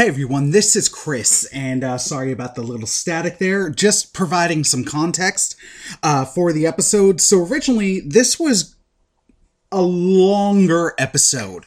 Hey everyone, this is Chris, and uh, sorry about the little static there. Just providing some context uh, for the episode. So, originally, this was a longer episode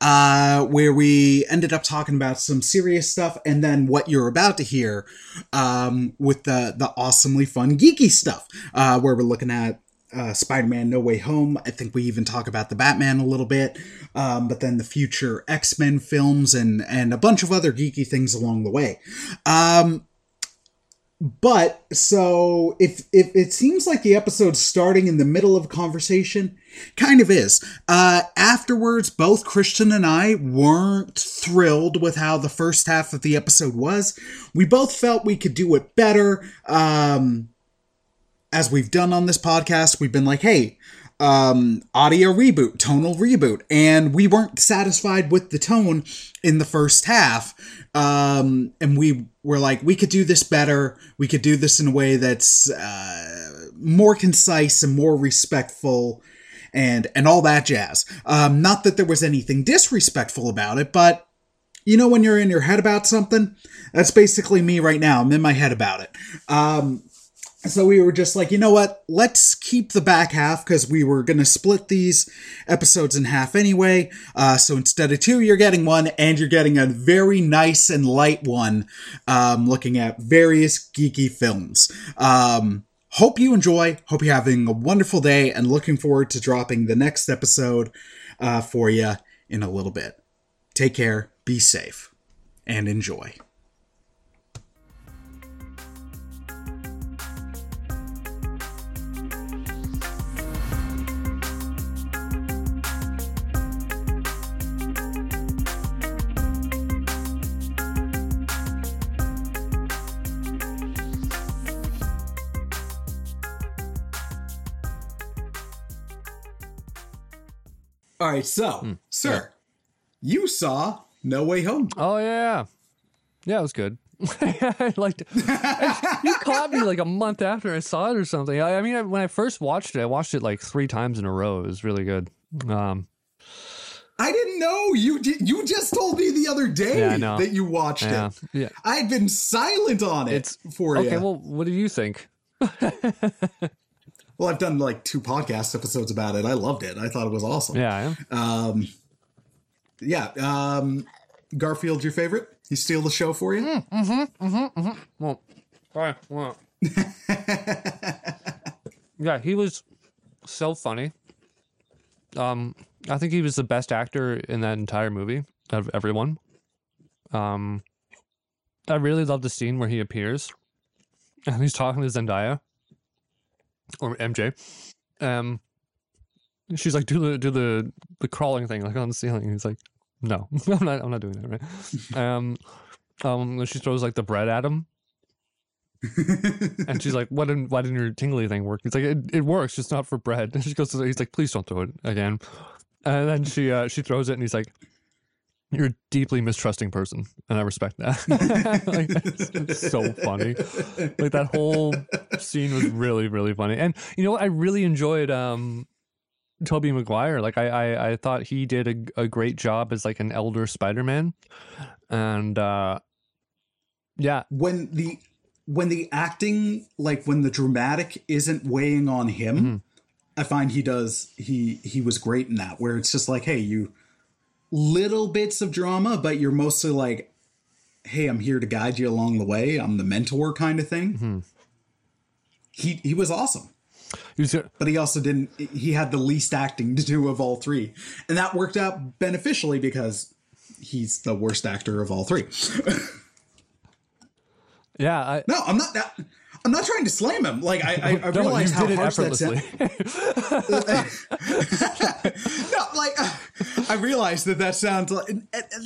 uh, where we ended up talking about some serious stuff, and then what you're about to hear um, with the, the awesomely fun, geeky stuff, uh, where we're looking at uh, Spider-Man: No Way Home. I think we even talk about the Batman a little bit, um, but then the future X-Men films and and a bunch of other geeky things along the way. Um, but so if if it seems like the episode's starting in the middle of a conversation, kind of is. Uh, afterwards, both Christian and I weren't thrilled with how the first half of the episode was. We both felt we could do it better. Um, as we've done on this podcast, we've been like, hey, um, audio reboot, tonal reboot, and we weren't satisfied with the tone in the first half. Um, and we were like, we could do this better. We could do this in a way that's uh, more concise and more respectful, and and all that jazz. Um, not that there was anything disrespectful about it, but you know when you're in your head about something, that's basically me right now. I'm in my head about it. Um, so we were just like, you know what? Let's keep the back half because we were going to split these episodes in half anyway. Uh, so instead of two, you're getting one, and you're getting a very nice and light one, um, looking at various geeky films. Um, hope you enjoy. Hope you're having a wonderful day, and looking forward to dropping the next episode uh, for you in a little bit. Take care, be safe, and enjoy. All right, so, sir, you saw No Way Home. Oh yeah, yeah, it was good. I liked it. you caught me like a month after I saw it or something. I, I mean, I, when I first watched it, I watched it like three times in a row. It was really good. Um, I didn't know you. Did, you just told me the other day Yeah, that you watched yeah, it. yeah. I had been silent on it It's for Okay, you. well, what did you think? well, I've done like two podcast episodes about it. I loved it. I thought it was awesome. Yeah, yeah. Um, yeah. Um, Garfield, your favorite? He steal the show for you? Well, right, well. yeah, he was so funny. Um, I think he was the best actor in that entire movie out of everyone. Um, I really love the scene where he appears and he's talking to Zendaya or MJ. Um, she's like, "Do the do the the crawling thing like on the ceiling." And he's like, "No, I'm not. I'm not doing that." Right? um, um, she throws like the bread at him. and she's like, "Why didn't why didn't your tingly thing work?" He's like, "It, it works, just not for bread." And she goes, to, "He's like, please don't throw it again." And then she uh, she throws it, and he's like, "You're a deeply mistrusting person, and I respect that." like, it's, it's so funny. Like that whole scene was really really funny, and you know what? I really enjoyed um, Tobey Maguire. Like I, I I thought he did a, a great job as like an elder Spider-Man, and uh, yeah, when the when the acting like when the dramatic isn't weighing on him Mm-hmm. i find he does he he was great in that where it's just like hey you little bits of drama but you're mostly like hey i'm here to guide you along the way i'm the mentor kind of thing Mm-hmm. he he was awesome he was but he also didn't he had the least acting to do of all three and that worked out beneficially because he's the worst actor of all three yeah. I, No, I'm not. That, I'm not trying to slam him. Like I, I, I no, realize how harsh that sounds. no, like uh, I realize that that sounds like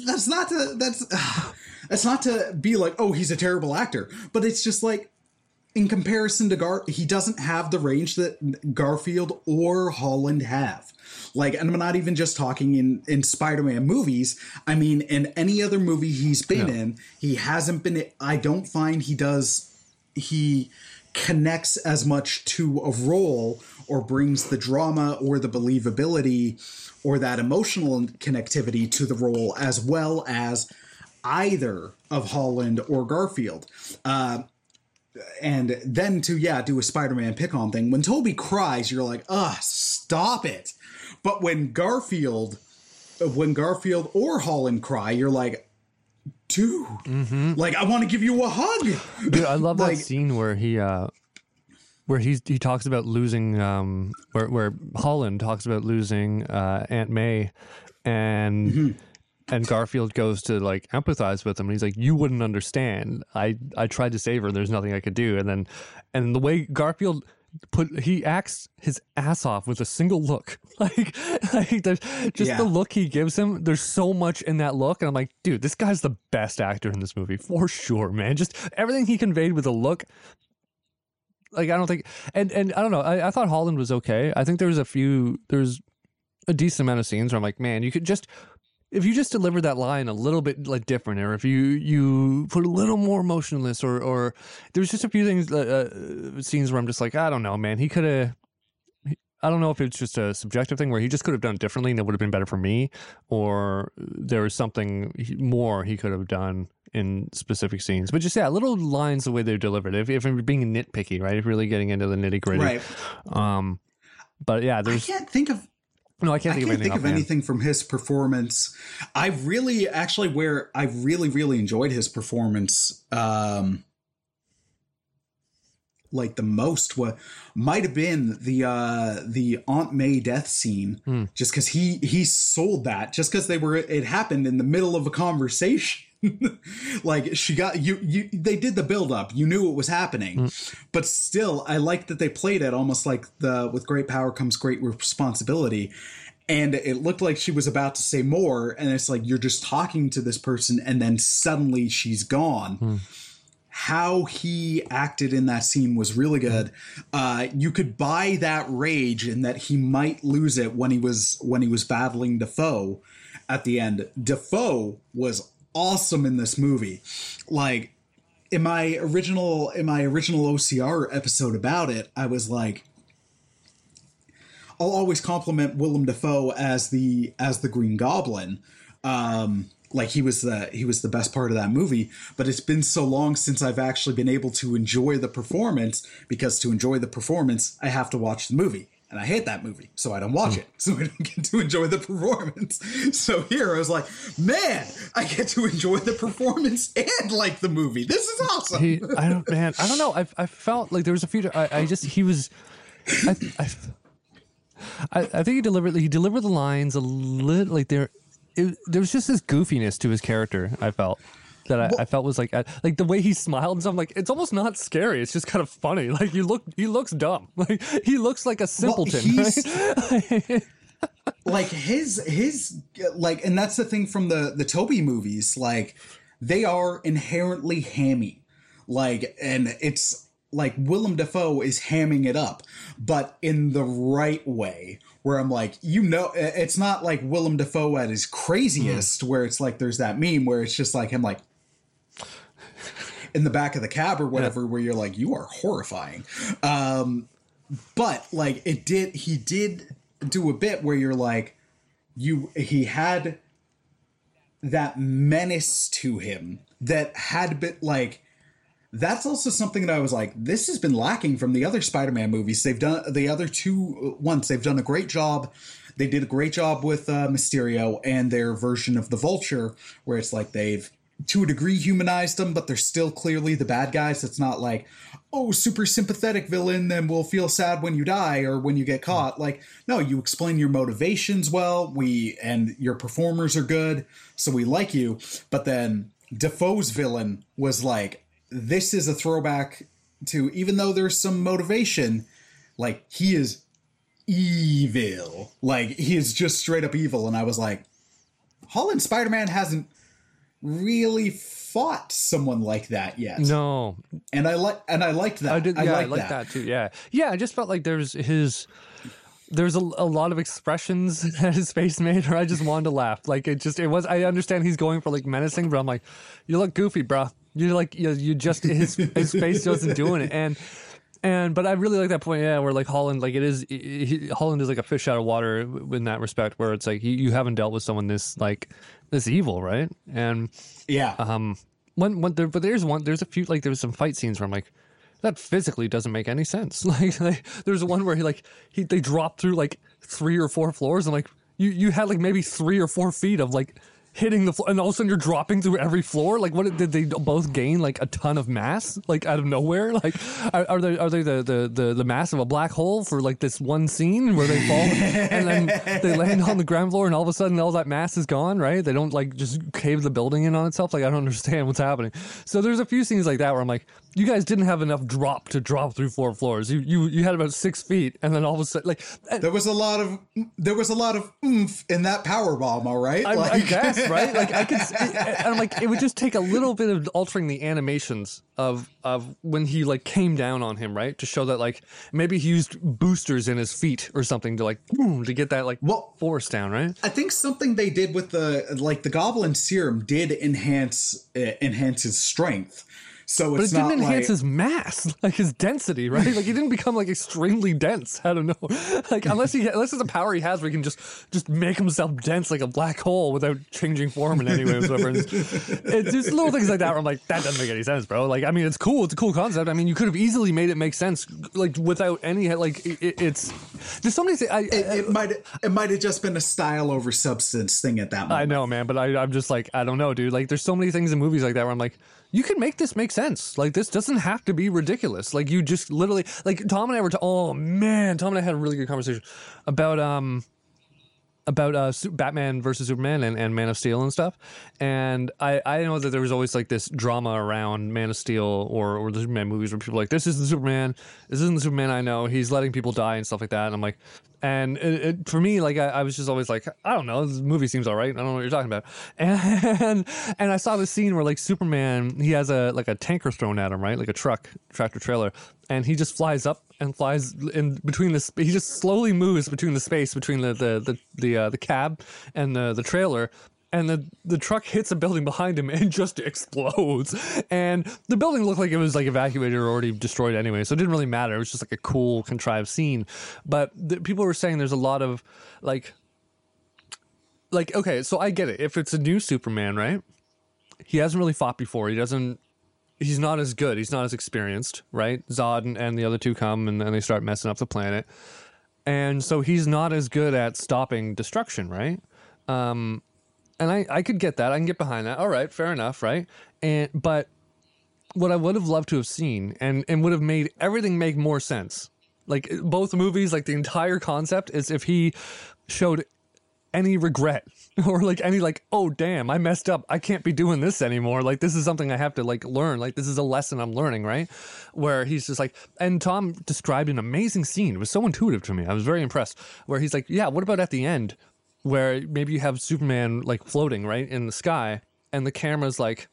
that's not to that's uh, that's not to be like oh he's a terrible actor, but it's just like in comparison to Gar, he doesn't have the range that Garfield or Holland have. Like, and I'm not even just talking in in Spider-Man movies. I mean, in any other movie he's been in, he hasn't been. I don't find he does. He connects as much to a role or brings the drama or the believability or that emotional connectivity to the role as well as either of Holland or Garfield. Uh, and then to yeah do a Spider-Man pick on thing. When Tobey cries, you're like, ugh, stop it. But when Garfield, when Garfield or Holland cry, you're like, dude, mm-hmm. like I want to give you a hug. Dude, I love Like- that scene where he uh where he's he talks about losing um where where Holland talks about losing uh Aunt May and Mm-hmm. and Garfield goes to like empathize with him and he's like you wouldn't understand I I tried to save her there's nothing I could do and then and the way Garfield put he acts his ass off with a single look. Like like there's just Yeah. the look he gives him there's so much in that look and I'm like dude this guy's the best actor in this movie for sure man. Just everything he conveyed with a look like I don't think and and I don't know I, I thought Holland was okay. I think there was a few there's a decent amount of scenes where I'm like man you could just if you just deliver that line a little bit like different or if you you put a little more emotionless or or there's just a few things uh, uh, scenes where I'm just like I don't know man he could have I don't know if it's just a subjective thing where he just could have done differently and it would have been better for me, or there was something more he could have done in specific scenes. But just yeah, little lines the way they're delivered. If, if I'm being nitpicky, right? If really getting into the nitty gritty. Right. Um, but yeah, I can't think of no, I can't I think can't of anything. think of anything from his performance. I really, actually, where I really, really enjoyed his performance, um, like the most, what might have been the uh, the Aunt May death scene, Hmm. just because he he sold that, just because they were it happened in the middle of a conversation. like she got you you they did the build up you knew what was happening. Mm. But still i like that they played it almost like the with great power comes great responsibility. And it looked like she was about to say more and it's like you're just talking to this person and then suddenly she's gone. Mm. How he acted in that scene was really good. Mm. Uh, you could buy that rage and that he might lose it when he was when he was battling dafoe at the end. Dafoe was awesome in this movie like in my original in my original ocr episode about it i was like I'll always compliment Willem Dafoe as the as the Green Goblin. Um, like he was the he was the best part of that movie. But it's been so long since I've actually been able to enjoy the performance because to enjoy the performance, I have to watch the movie. And I hate that movie, so I don't watch hmm. it. So I don't get to enjoy the performance. So here I was like, man, I get to enjoy the performance and like the movie. This is awesome. he, I don't, man, I don't know. I, I felt like there was a few. I, I just he was. I, I, I, I think he deliberately he delivered the lines a little like there. It, there was just this goofiness to his character. I felt that I, I felt was like like the way he smiled and stuff. I'm like it's almost not scary. It's just kind of funny. Like you look, he looks dumb. Like he looks like a simpleton. he's- right? like his his like and that's the thing from the the tobey movies like they are inherently hammy like and it's like willem dafoe is hamming it up but in the right way where i'm like you know it's not like willem dafoe at his hmm. craziest where it's like there's that meme where it's just like him like in the back of the cab or whatever where you're like you are horrifying um but like it did he did do a bit where you're like you he had that menace to him that had been like that's also something that I was like, this has been lacking from the other Spider-Man movies. They've done the other two ones. They've done a great job. They did a great job with uh, Mysterio and their version of the Vulture, where it's like they've to a degree humanized them, but they're still clearly the bad guys. It's not like, oh, super sympathetic villain, then we'll feel sad when you die or when you get caught. Hmm. Like, no, you explain your motivations well. We and your performers are good, so we like you. But then Dafoe's villain was like, this is a throwback to even though there's some motivation, like he is evil. Like he is just straight up evil. And I was like, Holland Spider Man hasn't really fought someone like that yet. no, And I like and I liked that. I did. Yeah, I, liked like that. too. Yeah, yeah. I just felt like there's his. There's a, a lot of expressions that his face made, or I just wanted to laugh. Like it just, it was. I understand he's going for like menacing, but I'm like, you look goofy, bro. You're like, you, you just his his face wasn't doing it, and And but I really like that point, yeah, where like Holland, like it is, he, Holland is like a fish out of water in that respect, where it's like you, you haven't dealt with someone this like this evil, right? And Yeah. um, when when there, but there's one, there's a few like there's some fight scenes where I'm like, that physically doesn't make any sense. Like, like there's one where he like he they drop through like three or four floors. I'm like, you you had like maybe three or four feet of like hitting the floor, and all of a sudden you're dropping through every floor. Like, what did they both gain like a ton of mass like out of nowhere? Like, are, are they are they the, the the the mass of a black hole for like this one scene where they fall and then they land on the ground floor and all of a sudden all that mass is gone? Right? They don't like just cave the building in on itself. Like, I don't understand what's happening. So there's a few scenes like that where I'm like, you guys didn't have enough drop to drop through four floors. You you you had about six feet, and then all of a sudden like. there was a lot of there was a lot of oomph in that power bomb, all right? I, I guess right. Like I could, and I'm like, it would just take a little bit of altering the animations of of when he like came down on him, right, to show that like maybe he used boosters in his feet or something to like boom to get that like Well- force down, right? I think something they did with the like the goblin serum did enhance uh, enhance his strength. So But it didn't enhance like, his mass, like his density, right? Like he didn't become like extremely dense. I don't know, like unless he unless it's a power he has where he can just just make himself dense like a black hole without changing form in any way whatsoever. It's, it's just little things like that where I'm like, that doesn't make any sense, bro. Like I mean, it's cool, it's a cool concept. I mean, you could have easily made it make sense, like without any like it, it's. There's so many things. I, I, it might it might have just been a style over substance thing at that moment. I know, man, but I, I'm just like, I don't know, dude. Like, there's so many things in movies like that where I'm like, you can make this make sense. Like, this doesn't have to be ridiculous. Like, you just literally, like, Tom and I were, oh man, Tom and I had a really good conversation about, um, about uh, Batman versus Superman and, and Man of Steel and stuff. And I, I know that there was always like this drama around Man of Steel or, or the Superman movies where people like, this isn't Superman. This isn't the Superman I know. He's letting people die and stuff like that. And I'm like, and it, it, for me, like, I, I was just always like, I don't know. This movie seems all right. I don't know what you're talking about. And, and I saw the scene where like Superman, he has a, like a tanker thrown at him, right? Like a truck, tractor trailer. And he just flies up and flies in between the. He just slowly moves between the space between the the the the, uh, the cab and the the trailer, and the the truck hits a building behind him and just explodes. And the building looked like it was like evacuated or already destroyed anyway, so it didn't really matter. It was just like a cool contrived scene. But the, people were saying there's a lot of like like okay, so I get it. If it's a new Superman, right? He hasn't really fought before. He doesn't he's not as good. He's not as experienced, right? Zod and, and the other two come and, and they start messing up the planet. And so he's not as good at stopping destruction, right? Um, and I, I could get that. I can get behind that. All right, fair enough, right? And but what I would have loved to have seen and, and would have made everything make more sense. Like both movies, like the entire concept is if he showed any regret or like any like oh damn i messed up i can't be doing this anymore like this is something i have to like learn like this is a lesson i'm learning right where he's just like and tom described an amazing scene it was so intuitive to me i was very impressed where he's like yeah what about at the end where maybe you have superman like floating right in the sky and the camera's like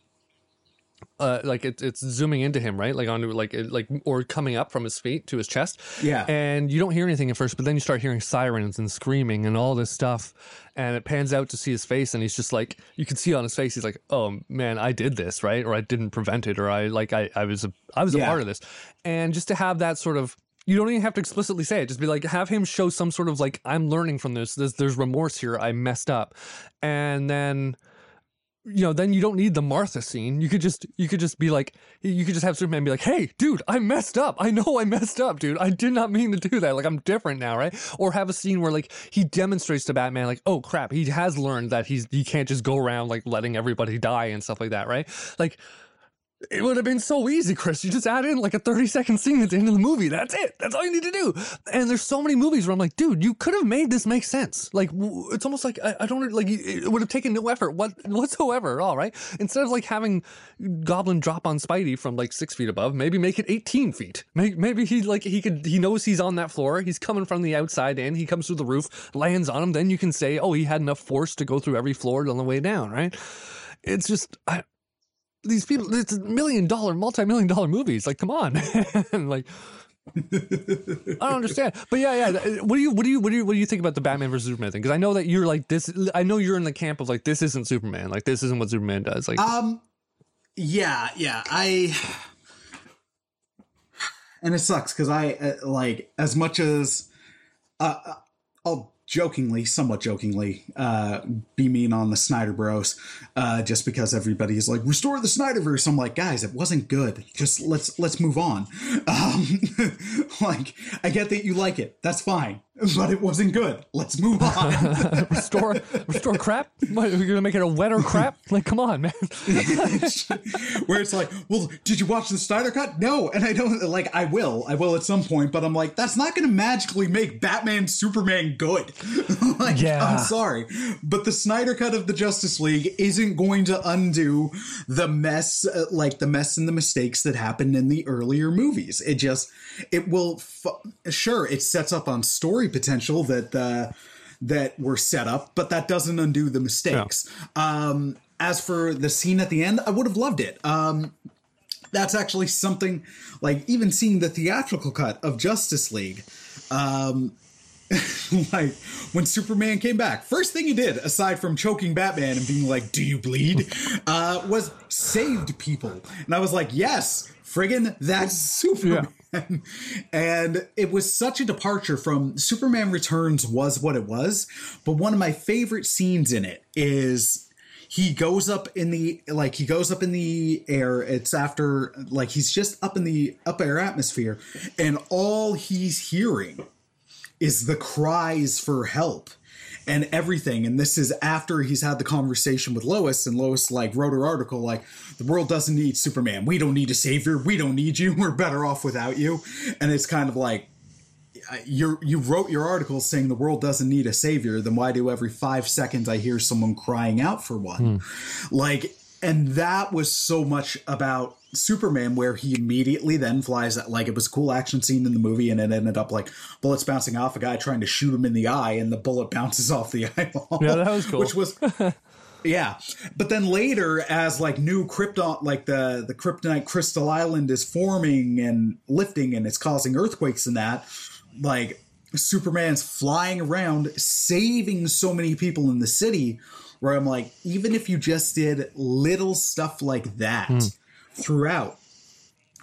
uh, like it, it's zooming into him, right? Like onto like it, like or coming up from his feet to his chest. Yeah. And you don't hear anything at first, but then you start hearing sirens and screaming and all this stuff, and it pans out to see his face, and he's just like you can see on his face, he's like, "Oh man, I did this, right? Or I didn't prevent it, or I like I I was a I was a Yeah. part of this." And just to have that sort of you don't even have to explicitly say it. Just be like, have him show some sort of like, I'm learning from this. There's, there's remorse here. I messed up, and then you know, then you don't need the Martha scene. You could just, you could just be like, you could just have Superman be like, "Hey, dude, I messed up. I know I messed up, dude. I did not mean to do that. Like, I'm different now, right?" Or have a scene where like he demonstrates to Batman, like, "Oh crap, he has learned that he's he can't just go around like letting everybody die and stuff like that, right?" Like. It would have been so easy, Chris. You just add in like a 30 second scene at the end of the movie. That's it. That's all you need to do. And there's so many movies where I'm like, dude, you could have made this make sense. Like, it's almost like, I, I don't, like, it would have taken no effort what, whatsoever at all, right? Instead of like having Goblin drop on Spidey from like six feet above, maybe make it 18 feet. Maybe, maybe he, like, he could, he knows he's on that floor. He's coming from the outside in. He comes through the roof, lands on him. Then you can say, oh, he had enough force to go through every floor on the way down, right? It's just, I, these people it's million dollar multi-million dollar movies. Like come on. Like i don't understand. But yeah yeah what do you what do you what do you what do you think about the batman versus superman thing? Because i know that you're like this i know you're in the camp of like this isn't superman. Like this isn't what superman does. Like Um, yeah, yeah. I and it sucks because I uh, like as much as uh, uh, I'll jokingly, somewhat jokingly, uh, be mean on the Snyder Bros, uh, just because everybody's like restore the Snyderverse. I'm like, guys, it wasn't good. Just let's let's move on. Um, like, I get that you like it. That's fine, but it wasn't good. Let's move on. restore restore crap. What, are you gonna make it a wetter crap? Like, come on, man. Where it's like, well, did you watch the Snyder cut? No, and I don't like. I will, I will at some point, but I'm like, that's not going to magically make Batman Superman good. like, Yeah. I'm sorry, but the Snyder cut of the Justice League isn't going to undo the mess, uh, like the mess and the mistakes that happened in the earlier movies. It just, it will. Fu- sure, it sets up on story potential that. Uh, that were set up, but that doesn't undo the mistakes. Um, as for the scene at the end, I would have loved it. Um, that's actually something like even seeing the theatrical cut of Justice League. Um, like when Superman came back, first thing he did, aside from choking Batman and being like, "Do you bleed?" uh, was saved people, and I was like, "Yes, friggin' that's Superman." and it was such a departure from Superman Returns was what it was, but one of my favorite scenes in it is he goes up in the like he goes up in the air. It's after like he's just up in the up air atmosphere and all he's hearing is the cries for help and everything. And this is after he's had the conversation with Lois and Lois like wrote her article like the world doesn't need Superman. We don't need a savior. We don't need you. We're better off without you. And it's kind of like you you wrote your article saying the world doesn't need a savior, then why do every five seconds I hear someone crying out for one? Hmm. Like, and that was so much about Superman, where he immediately then flies that like it was a cool action scene in the movie, and it ended up like bullets bouncing off a guy trying to shoot him in the eye, and the bullet bounces off the eyeball. Yeah, that was cool. Which was yeah, but then later, as like new Krypton, like the the Kryptonite Crystal Island is forming and lifting, and it's causing earthquakes and that, like Superman's flying around saving so many people in the city. Where I'm like, even if you just did little stuff like that throughout,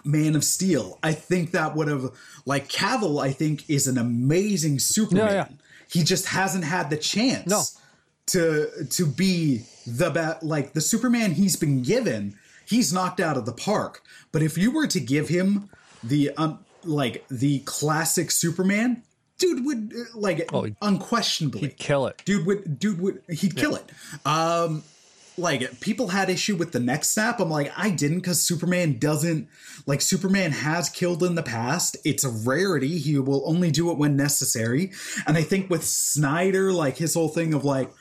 Man of Steel, I think that would have like Cavill. I think is an amazing Superman. Yeah, yeah. He just hasn't had the chance No. to to be the best like the Superman he's been given, he's knocked out of the park. But if you were to give him the um like the classic Superman, dude would uh, like unquestionably he'd- Kill it. dude would dude would he'd kill it. Um like people had issue with the next snap. I'm like, I didn't because Superman doesn't like Superman has killed in the past. It's a rarity. He will only do it when necessary. And I think with Snyder, like his whole thing of like,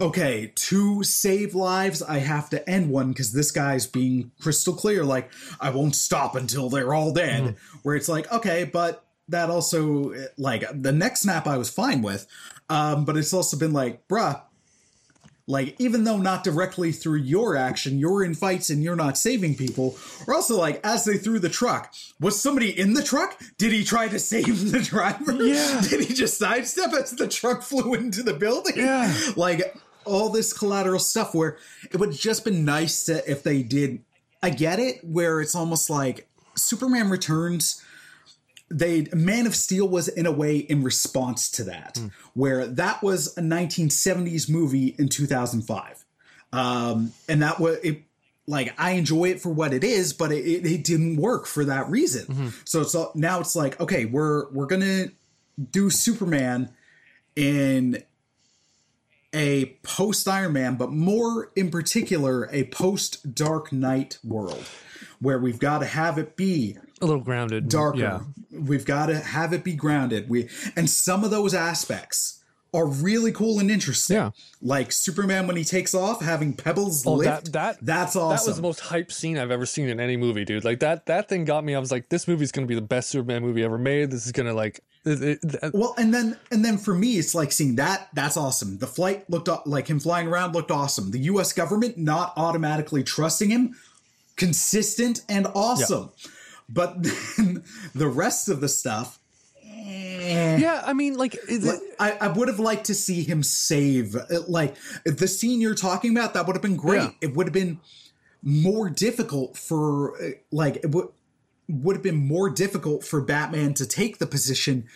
okay, to save lives, I have to end one because this guy's being crystal clear. Like, I won't stop until they're all dead. Where it's like, okay, but that also, like, the neck snap I was fine with. Um, but it's also been like, bruh, like, even though not directly through your action, you're in fights and you're not saving people, or also like, as they threw the truck, was somebody in the truck? Did he try to save the driver? Yeah. Did he just sidestep as the truck flew into the building? Yeah. Like, all this collateral stuff where it would just been nice to, if they did. I get it, where it's almost like Superman Returns they Man of Steel was in a way in response to that, where that was a 1970s movie in 2005, um, and that was it. Like I enjoy it for what it is, but it, it, it didn't work for that reason. So it's all- now it's like okay, we're we're gonna do Superman in a post Iron Man, but more in particular a post Dark Knight world, where we've got to have it be A little grounded. darker. Yeah. We've got to have it be grounded. We and some of those aspects are really cool and interesting. Yeah. Like Superman when he takes off, having pebbles Oh, lift. that that that's awesome. That was the most hype scene I've ever seen in any movie, dude. Like that that thing got me. I was like, this movie's gonna be the best Superman movie ever made. This is gonna like. It, it, it- well, and then and then for me, it's like seeing that. That's awesome. The flight looked like him flying around looked awesome. The U.S. government not automatically trusting him, consistent and awesome. But then the rest of the stuff, yeah, I mean, like, Like, I, I would have liked to see him save. uh, Like the scene you're talking about, that would have been great. Yeah. It would have been more difficult for uh, like it would would have been more difficult for Batman to take the position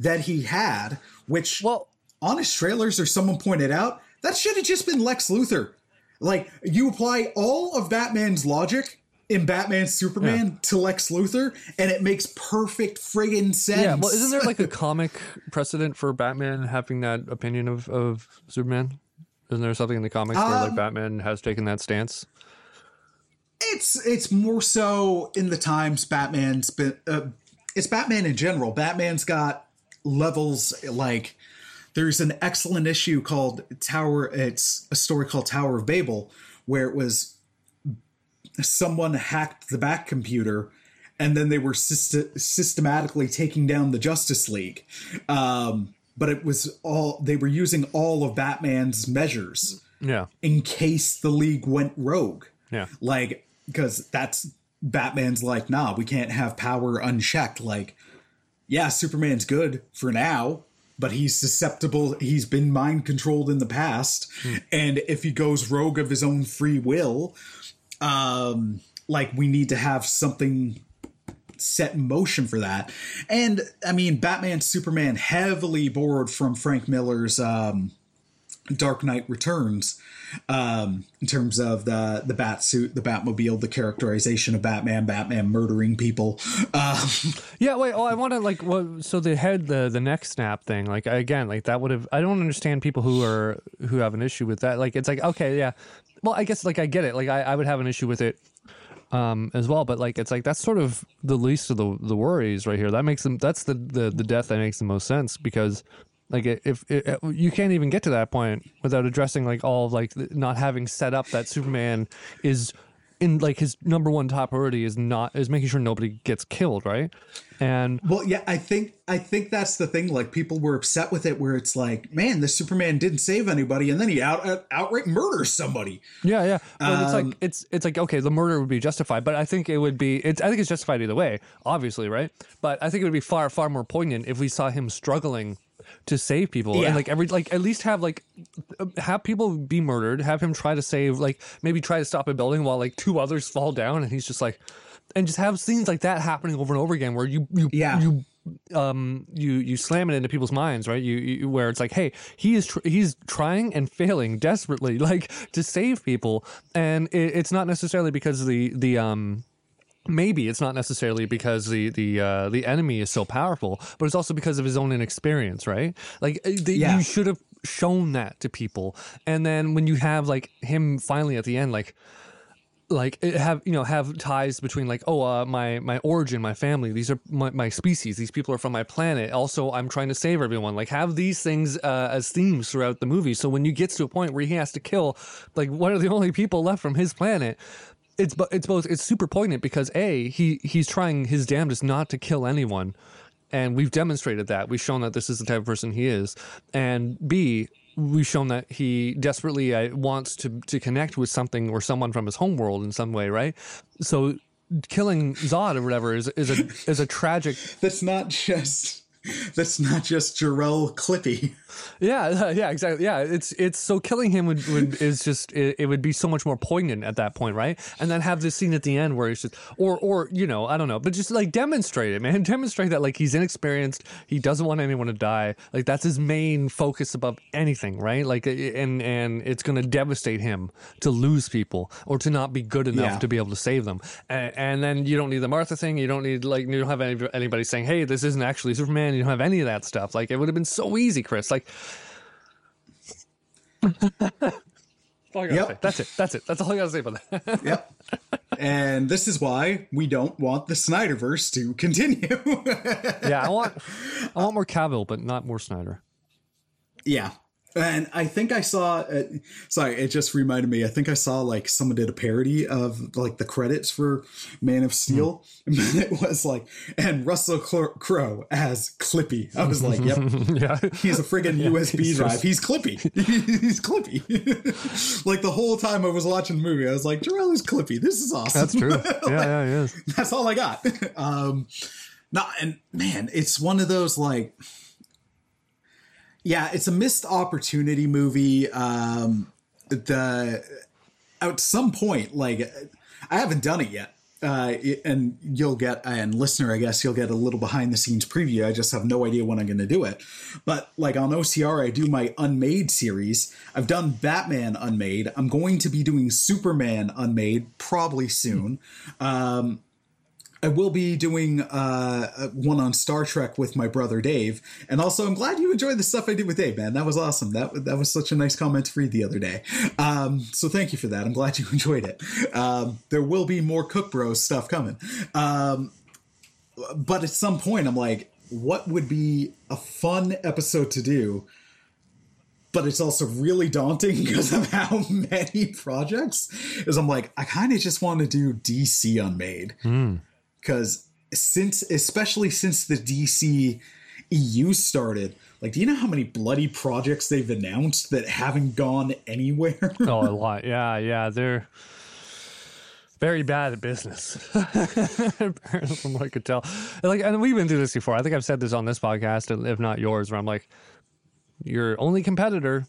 that he had, which Well- honest trailers or someone pointed out, that should have just been Lex Luthor. Like you apply all of Batman's logic in Batman Superman to Lex Luthor, and it makes perfect friggin' sense. Yeah, well, isn't there like a comic precedent for Batman having that opinion of, of Superman? Isn't there something in the comics where like Batman has taken that stance? It's it's more so in the times Batman's been. Uh, it's Batman in general. Batman's got levels like there's an excellent issue called Tower. It's a story called Tower of Babel, where it was someone hacked the back computer. And then they were syst- systematically taking down the Justice League, um, but it was all they were using all of Batman's measures Yeah, in case the league went rogue. Yeah. Like, because that's Batman's like, nah, we can't have power unchecked. Like, yeah, Superman's good for now, but he's susceptible. He's been mind controlled in the past. And if he goes rogue of his own free will, um, like, we need to have something set in motion for that. And I mean, Batman Superman heavily borrowed from Frank Miller's um, Dark Knight Returns um, in terms of the the bat suit, the Batmobile, the characterization of Batman, Batman murdering people. Um, yeah. Wait. Oh, I want to like. What, so the head, the the neck snap thing. Like again, like that would have. I don't understand people who are who have an issue with that. Like it's like okay, yeah. Well, I guess like I get it. Like I, I would have an issue with it um, as well. But like, it's like that's sort of the least of the the worries right here. That makes them. That's the the the death that makes the most sense because like if, if, uh, you can't even get to that point without addressing like all of like not having set up that Superman is in like his number one top priority is not is making sure nobody gets killed, right? And well, yeah, I think I think that's the thing. Like people were upset with it, where it's like, man, the Superman didn't save anybody, and then he out, out outright murders somebody. Yeah, yeah. But it's like um, it's it's like okay, the murder would be justified, but I think it would be it's I think it's justified either way, obviously, right? But I think it would be far far more poignant if we saw him struggling to save people Yeah. and like every like at least have like have people be murdered, have him try to save like maybe try to stop a building while like two others fall down and he's just like and just have scenes like that happening over and over again where you you Yeah. you um you you slam it into people's minds right you, you where it's like hey he is tr- he's trying and failing desperately like to save people and it, it's not necessarily because the the um maybe it's not necessarily because the the uh, the enemy is so powerful, but it's also because of his own inexperience, right? Like uh, the, Yeah. you should have shown that to people, and then when you have like him finally at the end, like like have you know have ties between like oh uh, my my origin my family these are my, my species these people are from my planet also i'm trying to save everyone like have these things uh, as themes throughout the movie so when you get to a point where he has to kill like one of the only people left from his planet it's it's both it's super poignant because a he he's trying his damnedest not to kill anyone and we've demonstrated that. We've shown that this is the type of person he is. And b we've shown that he desperately uh, wants to to connect with something or someone from his home world in some way right? So killing zod or whatever is is a is a tragic That's not just that's not just Jor-El Clippy. Yeah, yeah, exactly. Yeah, it's it's so killing him would, would is just it, it would be so much more poignant at that point, right? And then have this scene at the end where he's just or or you know I don't know, but just like demonstrate it, man. Demonstrate that like he's inexperienced, he doesn't want anyone to die. Like that's his main focus above anything, right? Like and and it's going to devastate him to lose people or to not be good enough Yeah. to be able to save them. And, and then you don't need the Martha thing. You don't need like you don't have any, anybody saying, "Hey, this isn't actually Superman." You don't have any of that stuff. Like it would have been so easy, Chris. Like. That's all Yep. That's it. That's it. That's all I gotta say about that. Yep. and this is why we don't want the Snyderverse to continue. yeah, I want I want more Cavill, but not more Snyder. yeah. And I think I saw, uh, sorry, it just reminded me. I think I saw like someone did a parody of like the credits for Man of Steel. And it was like, and Russell Crowe as Clippy. I was like, yep, yeah. He's a friggin' USB he's drive. He's Clippy. he's Clippy. like the whole time I was watching the movie, I was like, Jor-El is Clippy. This is awesome. That's true. Yeah, yeah, he is. That's all I got. um, no, and man, it's one of those like, yeah, it's a missed opportunity movie. Um, the at some point, like, I haven't done it yet. uh, and you'll get and listener, I guess you'll get a little behind the scenes preview. I just have no idea when I'm going to do it. But like on OCR, I do my Unmade series. I've done Batman Unmade. I'm going to be doing Superman Unmade probably soon. Um, I will be doing uh, one on Star Trek with my brother Dave, and also I'm glad you enjoyed the stuff I did with Dave, man. That was awesome. That that was such a nice comment to read the other day. Um, so thank you for that. I'm glad you enjoyed it. Um, there will be more Cook Bros stuff coming, um, but at some point I'm like, what would be a fun episode to do? But it's also really daunting because of how many projects. Is I'm like, I kind of just want to do DC Unmade because since especially since the DC EU started, like, do you know how many bloody projects they've announced that haven't gone anywhere? oh, a lot. Yeah, yeah. They're very bad at business, from what I could tell. Like, and we've been through this before. I think I've said this on this podcast, if not yours, where I'm like, your only competitor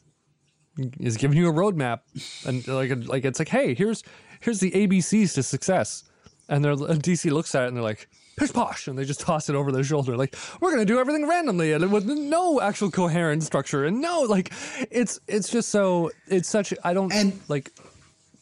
is giving you a roadmap, and like, like it's like, hey, here's here's the ABCs to success, and they're and DC looks at it and they're like, pish posh, and they just toss it over their shoulder, like we're gonna do everything randomly and with no actual coherent structure, and no, like it's it's just so it's such I don't And- like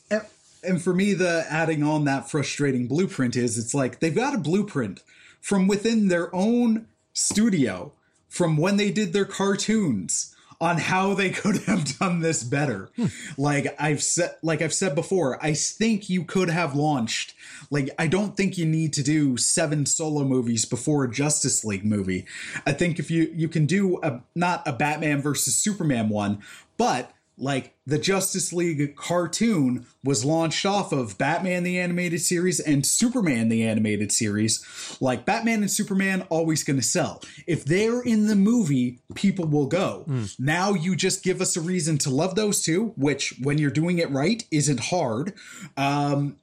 and, and for me, the adding on that frustrating blueprint is it's like they've got a blueprint from within their own studio from when they did their cartoons on how they could have done this better. Hmm. Like I've said like I've said before, I think you could have launched like I don't think you need to do seven solo movies before a Justice League movie. I think if you you can do a not a Batman versus Superman one, but like the Justice League cartoon was launched off of Batman the animated series and Superman the animated series. Like Batman and Superman always going to sell. If they're in the movie, people will go. Now you just give us a reason to love those two, which when you're doing it right isn't hard. Um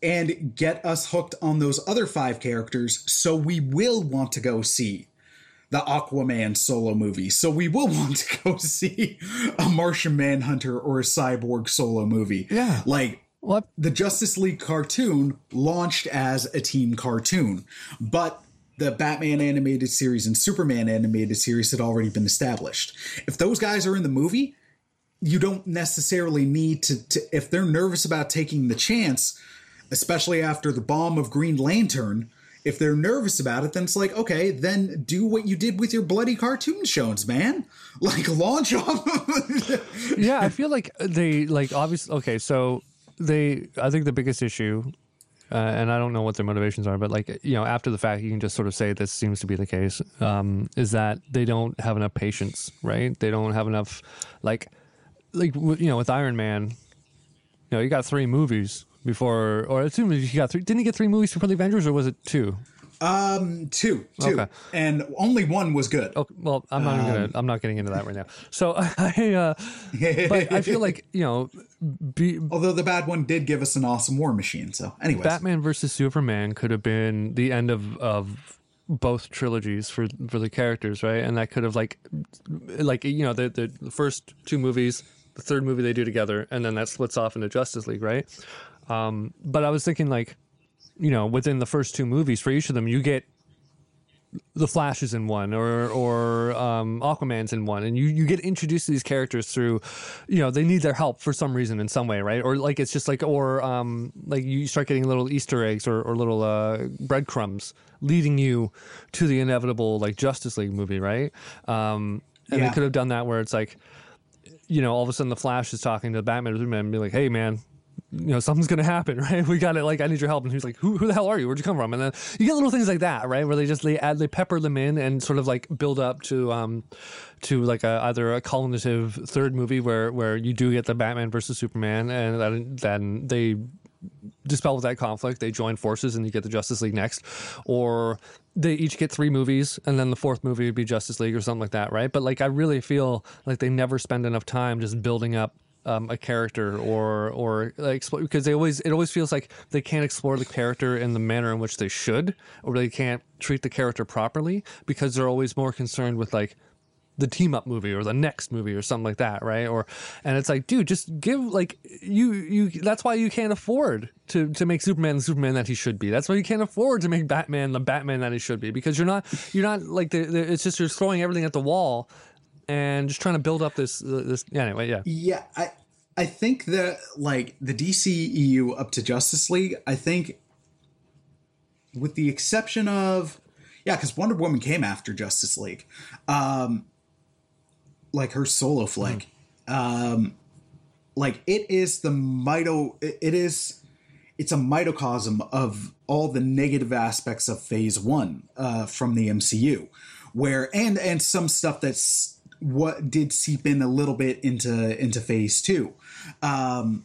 and get us hooked on those other five characters so we will want to go see the Aquaman solo movie. So we will want to go see a Martian Manhunter or a Cyborg solo movie. Yeah. Like what the Justice League cartoon launched as a team cartoon, but the Batman animated series and Superman animated series had already been established. If those guys are in the movie, you don't necessarily need to, to if they're nervous about taking the chance, especially after the bomb of Green Lantern, if they're nervous about it, then it's like, okay, then do what you did with your bloody cartoon shows, man. Like launch off. yeah, I feel like they like obviously okay, so they I think the biggest issue uh, and I don't know what their motivations are, but like you know, after the fact, you can just sort of say this seems to be the case. Um, is that they don't have enough patience, right? They don't have enough, like, like you know, with Iron Man, you know, you got three movies before, or I assume you got three. Didn't he get three movies before the Avengers, or was it two? Um, two, two, Okay. and only one was good. Okay, well, I'm not even gonna. I'm not getting into that right now. So I, uh, but I feel like you know, be, Although the bad one did give us an awesome war machine. So, anyways, Batman versus Superman could have been the end of of both trilogies for for the characters, right? And that could have like like you know the, the first two movies, the third movie they do together, and then that splits off into Justice League, right? Um, but I was thinking like, you know, within the first two movies for each of them, you get the Flash is in one, or or um, Aquaman's in one, and you you get introduced to these characters through, you know, they need their help for some reason in some way, right? Or like it's just like, or um, like you start getting little Easter eggs or, or little uh, breadcrumbs leading you to the inevitable like Justice League movie, right? Um, and Yeah. they could have done that where it's like, you know, all of a sudden the Flash is talking to Batman and be like, hey man, you know, something's gonna happen, right? We got it. Like, I need your help. And he's like, who, who the hell are you? Where'd you come from? And then you get little things like that, right? Where they just they add they pepper them in and sort of like build up to um to like a, either a cognitive third movie where where you do get the Batman versus Superman, and then then they dispel with that conflict. They join forces and you get the Justice League next, or they each get three movies and then the fourth movie would be Justice League or something like that, right? But like I really feel like they never spend enough time just building up um, a character or or like expl- because they always it always feels like they can't explore the character in the manner in which they should or they can't treat the character properly because they're always more concerned with like the team up movie or the next movie or something like that, right? Or and it's like, dude, just give like you you. That's why you can't afford to to make Superman the Superman that he should be. That's why you can't afford to make Batman the Batman that he should be because you're not you're not like the, the it's just you're throwing everything at the wall and just trying to build up this this yeah, anyway yeah yeah I I think that like the DCEU up to Justice League I think with the exception of yeah because Wonder Woman came after Justice League um like her solo flick mm. um like it is the mito it is it's a microcosm of all the negative aspects of phase one uh, from the MCU where and and some stuff that's what did seep in a little bit into into phase two um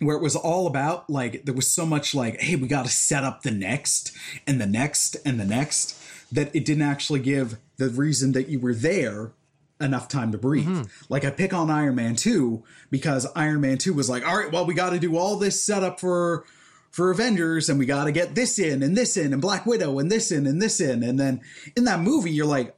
where it was all about like there was so much like hey we got to set up the next and the next and the next that it didn't actually give the reason that you were there enough time to breathe mm-hmm. like i pick on iron man 2 because iron man 2 was like all right well we got to do all this setup for for Avengers and we got to get this in and this in and Black Widow and this in and this in. And then in that movie, you're like,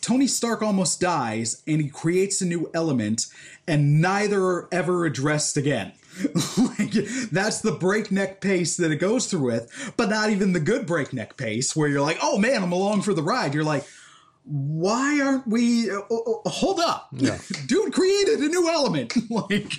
Tony Stark almost dies and he creates a new element and neither are ever addressed again. like that's the breakneck pace that it goes through with, but not even the good breakneck pace where you're like, "Oh man, I'm along for the ride." You're like, why aren't we uh, uh, hold up yeah. dude created a new element like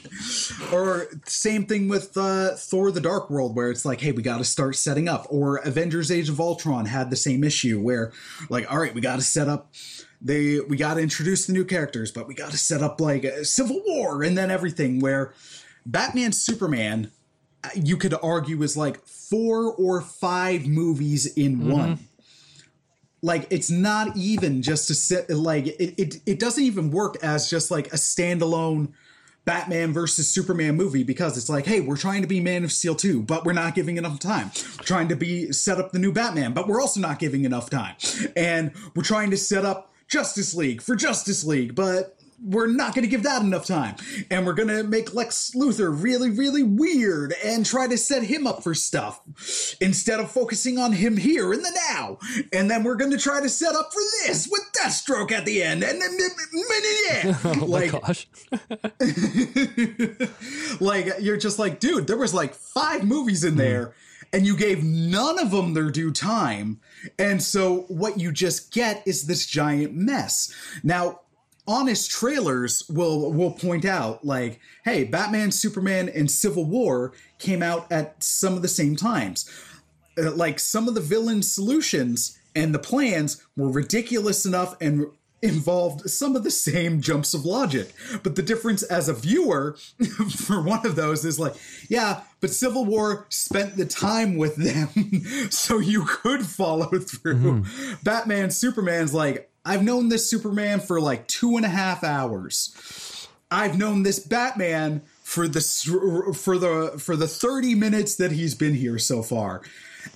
or same thing with uh, thor the dark world where it's like hey we got to start setting up or avengers age of ultron had the same issue where like all right we got to set up they we got to introduce the new characters, but we got to set up like a Civil War and then everything. Where Batman Superman, uh, you could argue is like four or five movies in mm-hmm. one. Like it's not even just to sit like it, it it doesn't even work as just like a standalone Batman versus Superman movie because it's like, hey, we're trying to be Man of Steel 2, but we're not giving enough time. We're trying to be set up the new Batman, but we're also not giving enough time. And we're trying to set up Justice League for Justice League, but we're not going to give that enough time. And we're going to make Lex Luthor really, really weird and try to set him up for stuff instead of focusing on him here in the now. And then we're going to try to set up for this with Deathstroke at the end. And then, yeah. oh like, gosh. like, you're just like, dude, there was like five movies in there. Mm and you gave none of them their due time. And so what you just get is this giant mess. Now, honest trailers will will point out like, hey, Batman, Superman, and Civil War came out at some of the same times. Uh, like some of the villain solutions and the plans were ridiculous enough and involved some of the same jumps of logic. But the difference as a viewer for one of those is like, yeah, but Civil War spent the time with them so you could follow through. Mm-hmm. Batman, Superman's like, I've known this Superman for like two and a half hours. I've known this Batman for the for the for the 30 minutes that he's been here so far.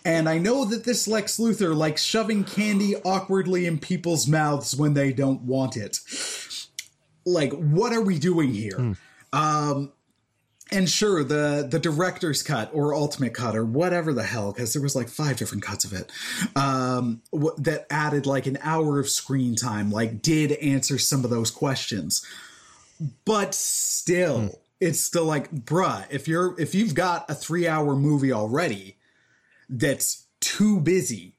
And I know that this Lex Luthor likes shoving candy awkwardly in people's mouths when they don't want it. Like, what are we doing here? Mm. Um, and sure, the the director's cut or ultimate cut or whatever the hell, because there was like five different cuts of it, um, w- that added like an hour of screen time, like did answer some of those questions, but still, mm. it's still like, bruh, if you're if you've got a three hour movie already, that's too busy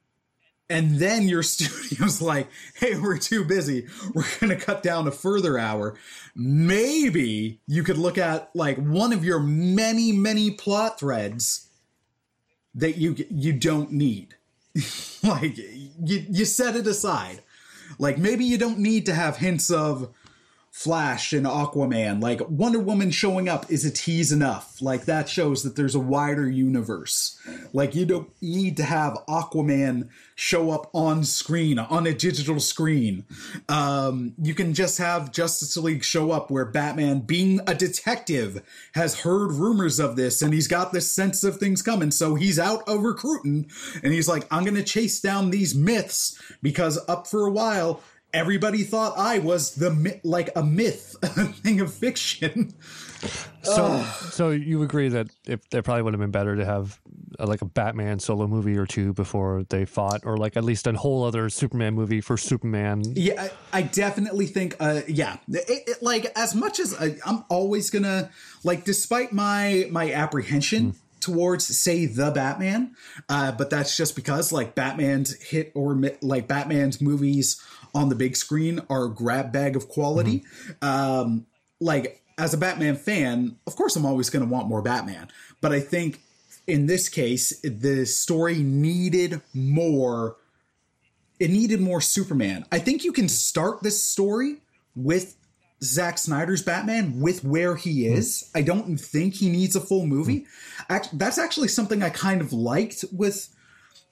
and then your studio's like, hey, we're too busy. We're going to cut down a further hour. Maybe you could look at like one of your many, many plot threads that you you don't need. like you you set it aside. Like maybe you don't need to have hints of Flash and Aquaman, like Wonder Woman showing up is a tease enough. Like that shows that there's a wider universe. Like you don't need to have Aquaman show up on screen on a digital screen. Um, you can just have Justice League show up where Batman, being a detective, has heard rumors of this and he's got this sense of things coming. So he's out of recruiting and he's like, I'm going to chase down these myths because up for a while everybody thought I was the like a myth, a thing of fiction. So, so you agree that if it probably would have been better to have uh, like a Batman solo movie or two before they fought, or like at least a whole other Superman movie for Superman. Yeah, I, I definitely think. Uh, yeah, it, it, like as much as I, I'm always gonna like, despite my my apprehension. Hmm. Towards say the Batman, uh, but that's just because like Batman's hit or mi- like Batman's movies on the big screen are a grab bag of quality. Um, like as a Batman fan, of course I'm always going to want more Batman, but I think in this case the story needed more it needed more Superman. I think you can start this story with Zack Snyder's Batman with where he is. I don't think he needs a full movie. Act- that's actually something I kind of liked with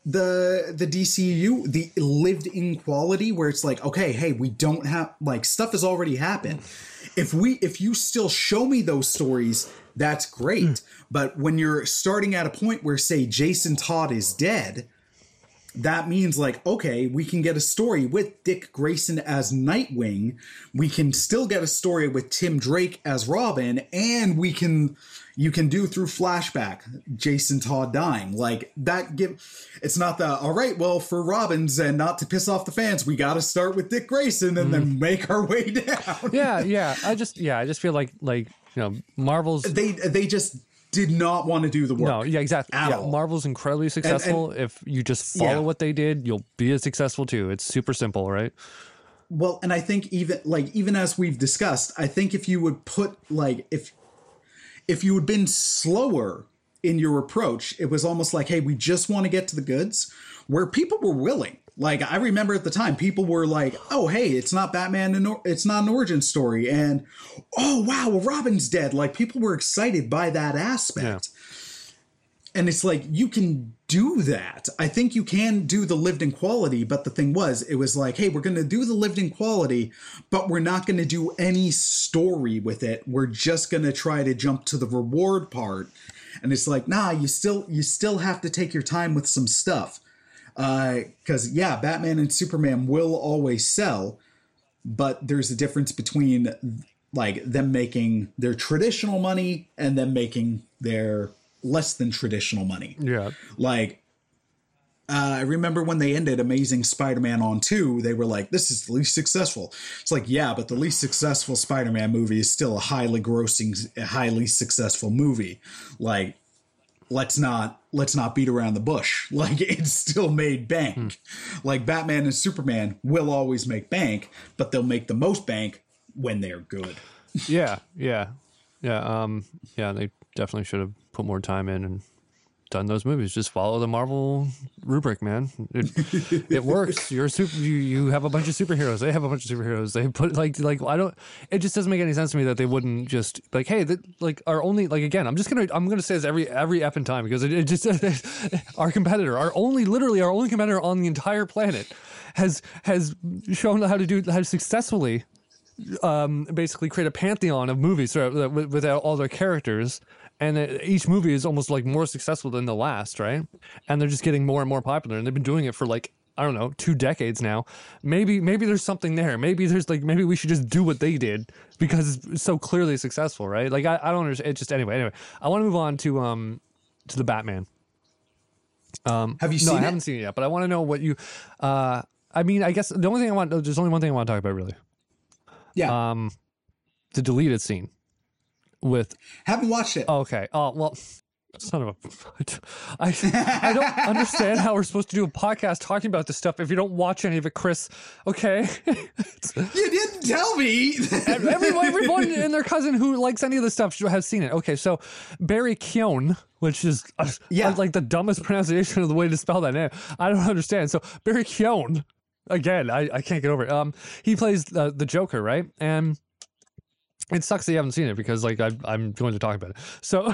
the the DCU, the lived in quality where it's like, okay, hey, we don't have like stuff has already happened. If we if you still show me those stories, that's great. Hmm. But when you're starting at a point where say Jason Todd is dead, that means like okay we can get a story with dick grayson as nightwing we can still get a story with tim drake as robin and we can you can do through flashback jason todd dying like that give it's not the all right well for robins and not to piss off the fans we got to start with dick grayson and then mm. make our way down Yeah, yeah. I just, yeah, I just feel like, like you know, Marvel's. they they just did not want to do the work No, yeah, exactly. Yeah, all. Marvel's incredibly successful. if you just follow Yeah. what they did, you'll be as successful too. It's super simple, right? Well, and I think even like even as we've discussed, I think if you would put like if if you had been slower in your approach, it was almost like, hey, we just want to get to the goods, where people were willing. Like I remember at the time, people were like, "Oh, hey, it's not Batman, and it's not an origin story," and "Oh, wow, well, Robin's dead." Like people were excited by that aspect. And it's like you can do that. I think you can do the lived in quality, but the thing was, it was like, hey, we're going to do the lived in quality, but we're not going to do any story with it. We're just going to try to jump to the reward part. And it's like, nah, you still you still have to take your time with some stuff. Uh, Because yeah, Batman and Superman will always sell, but there's a difference between like them making their traditional money and them making their less than traditional money. Yeah. Like, uh, I remember when they ended Amazing Spider-Man on two, they were like, "This is the least successful." It's like, yeah, but the least successful Spider-Man movie is still a highly grossing, highly successful movie. Like, let's not let's not beat around the bush. Like, it still made bank. Like Batman and Superman will always make bank, but they'll make the most bank when they're good. yeah, yeah, yeah. Um, yeah, they definitely should have put more time in and done those movies. Just follow the Marvel rubric, man. It, it works. You're super. You, you have a bunch of superheroes. They have a bunch of superheroes. They put like like I don't. It just doesn't make any sense to me that they wouldn't just like hey that like our only like again. I'm just gonna I'm gonna say this every every effing time because it, it just our competitor, our only literally our only competitor on the entire planet has has shown how to do how to successfully um, basically create a pantheon of movies without with, with all their characters, and each movie is almost like more successful than the last, right? And they're just getting more and more popular, and they've been doing it for like I don't know two decades now. Maybe maybe there's something there. Maybe there's like maybe we should just do what they did because it's so clearly successful, right? Like I, I don't understand. It just anyway anyway. I want to move on to um to the Batman. Um, Have you No, seen I it? haven't seen it yet, but I want to know what you. uh I mean, I guess the only thing I want there's only one thing I want to talk about really yeah, um, the deleted scene with haven't watched it. okay. Oh well son of a I, I don't understand how we're supposed to do a podcast talking about this stuff if you don't watch any of it chris. Okay. You didn't tell me. everyone, everyone and their cousin who likes any of this stuff has seen it. Okay so barry Keoghan which is uh, Yeah. like the dumbest pronunciation of the way to spell that name. I don't understand. So barry Keoghan again i, I can't get over it. Um he plays the, the joker right? And it sucks that you haven't seen it because like I, I'm going to talk about it. So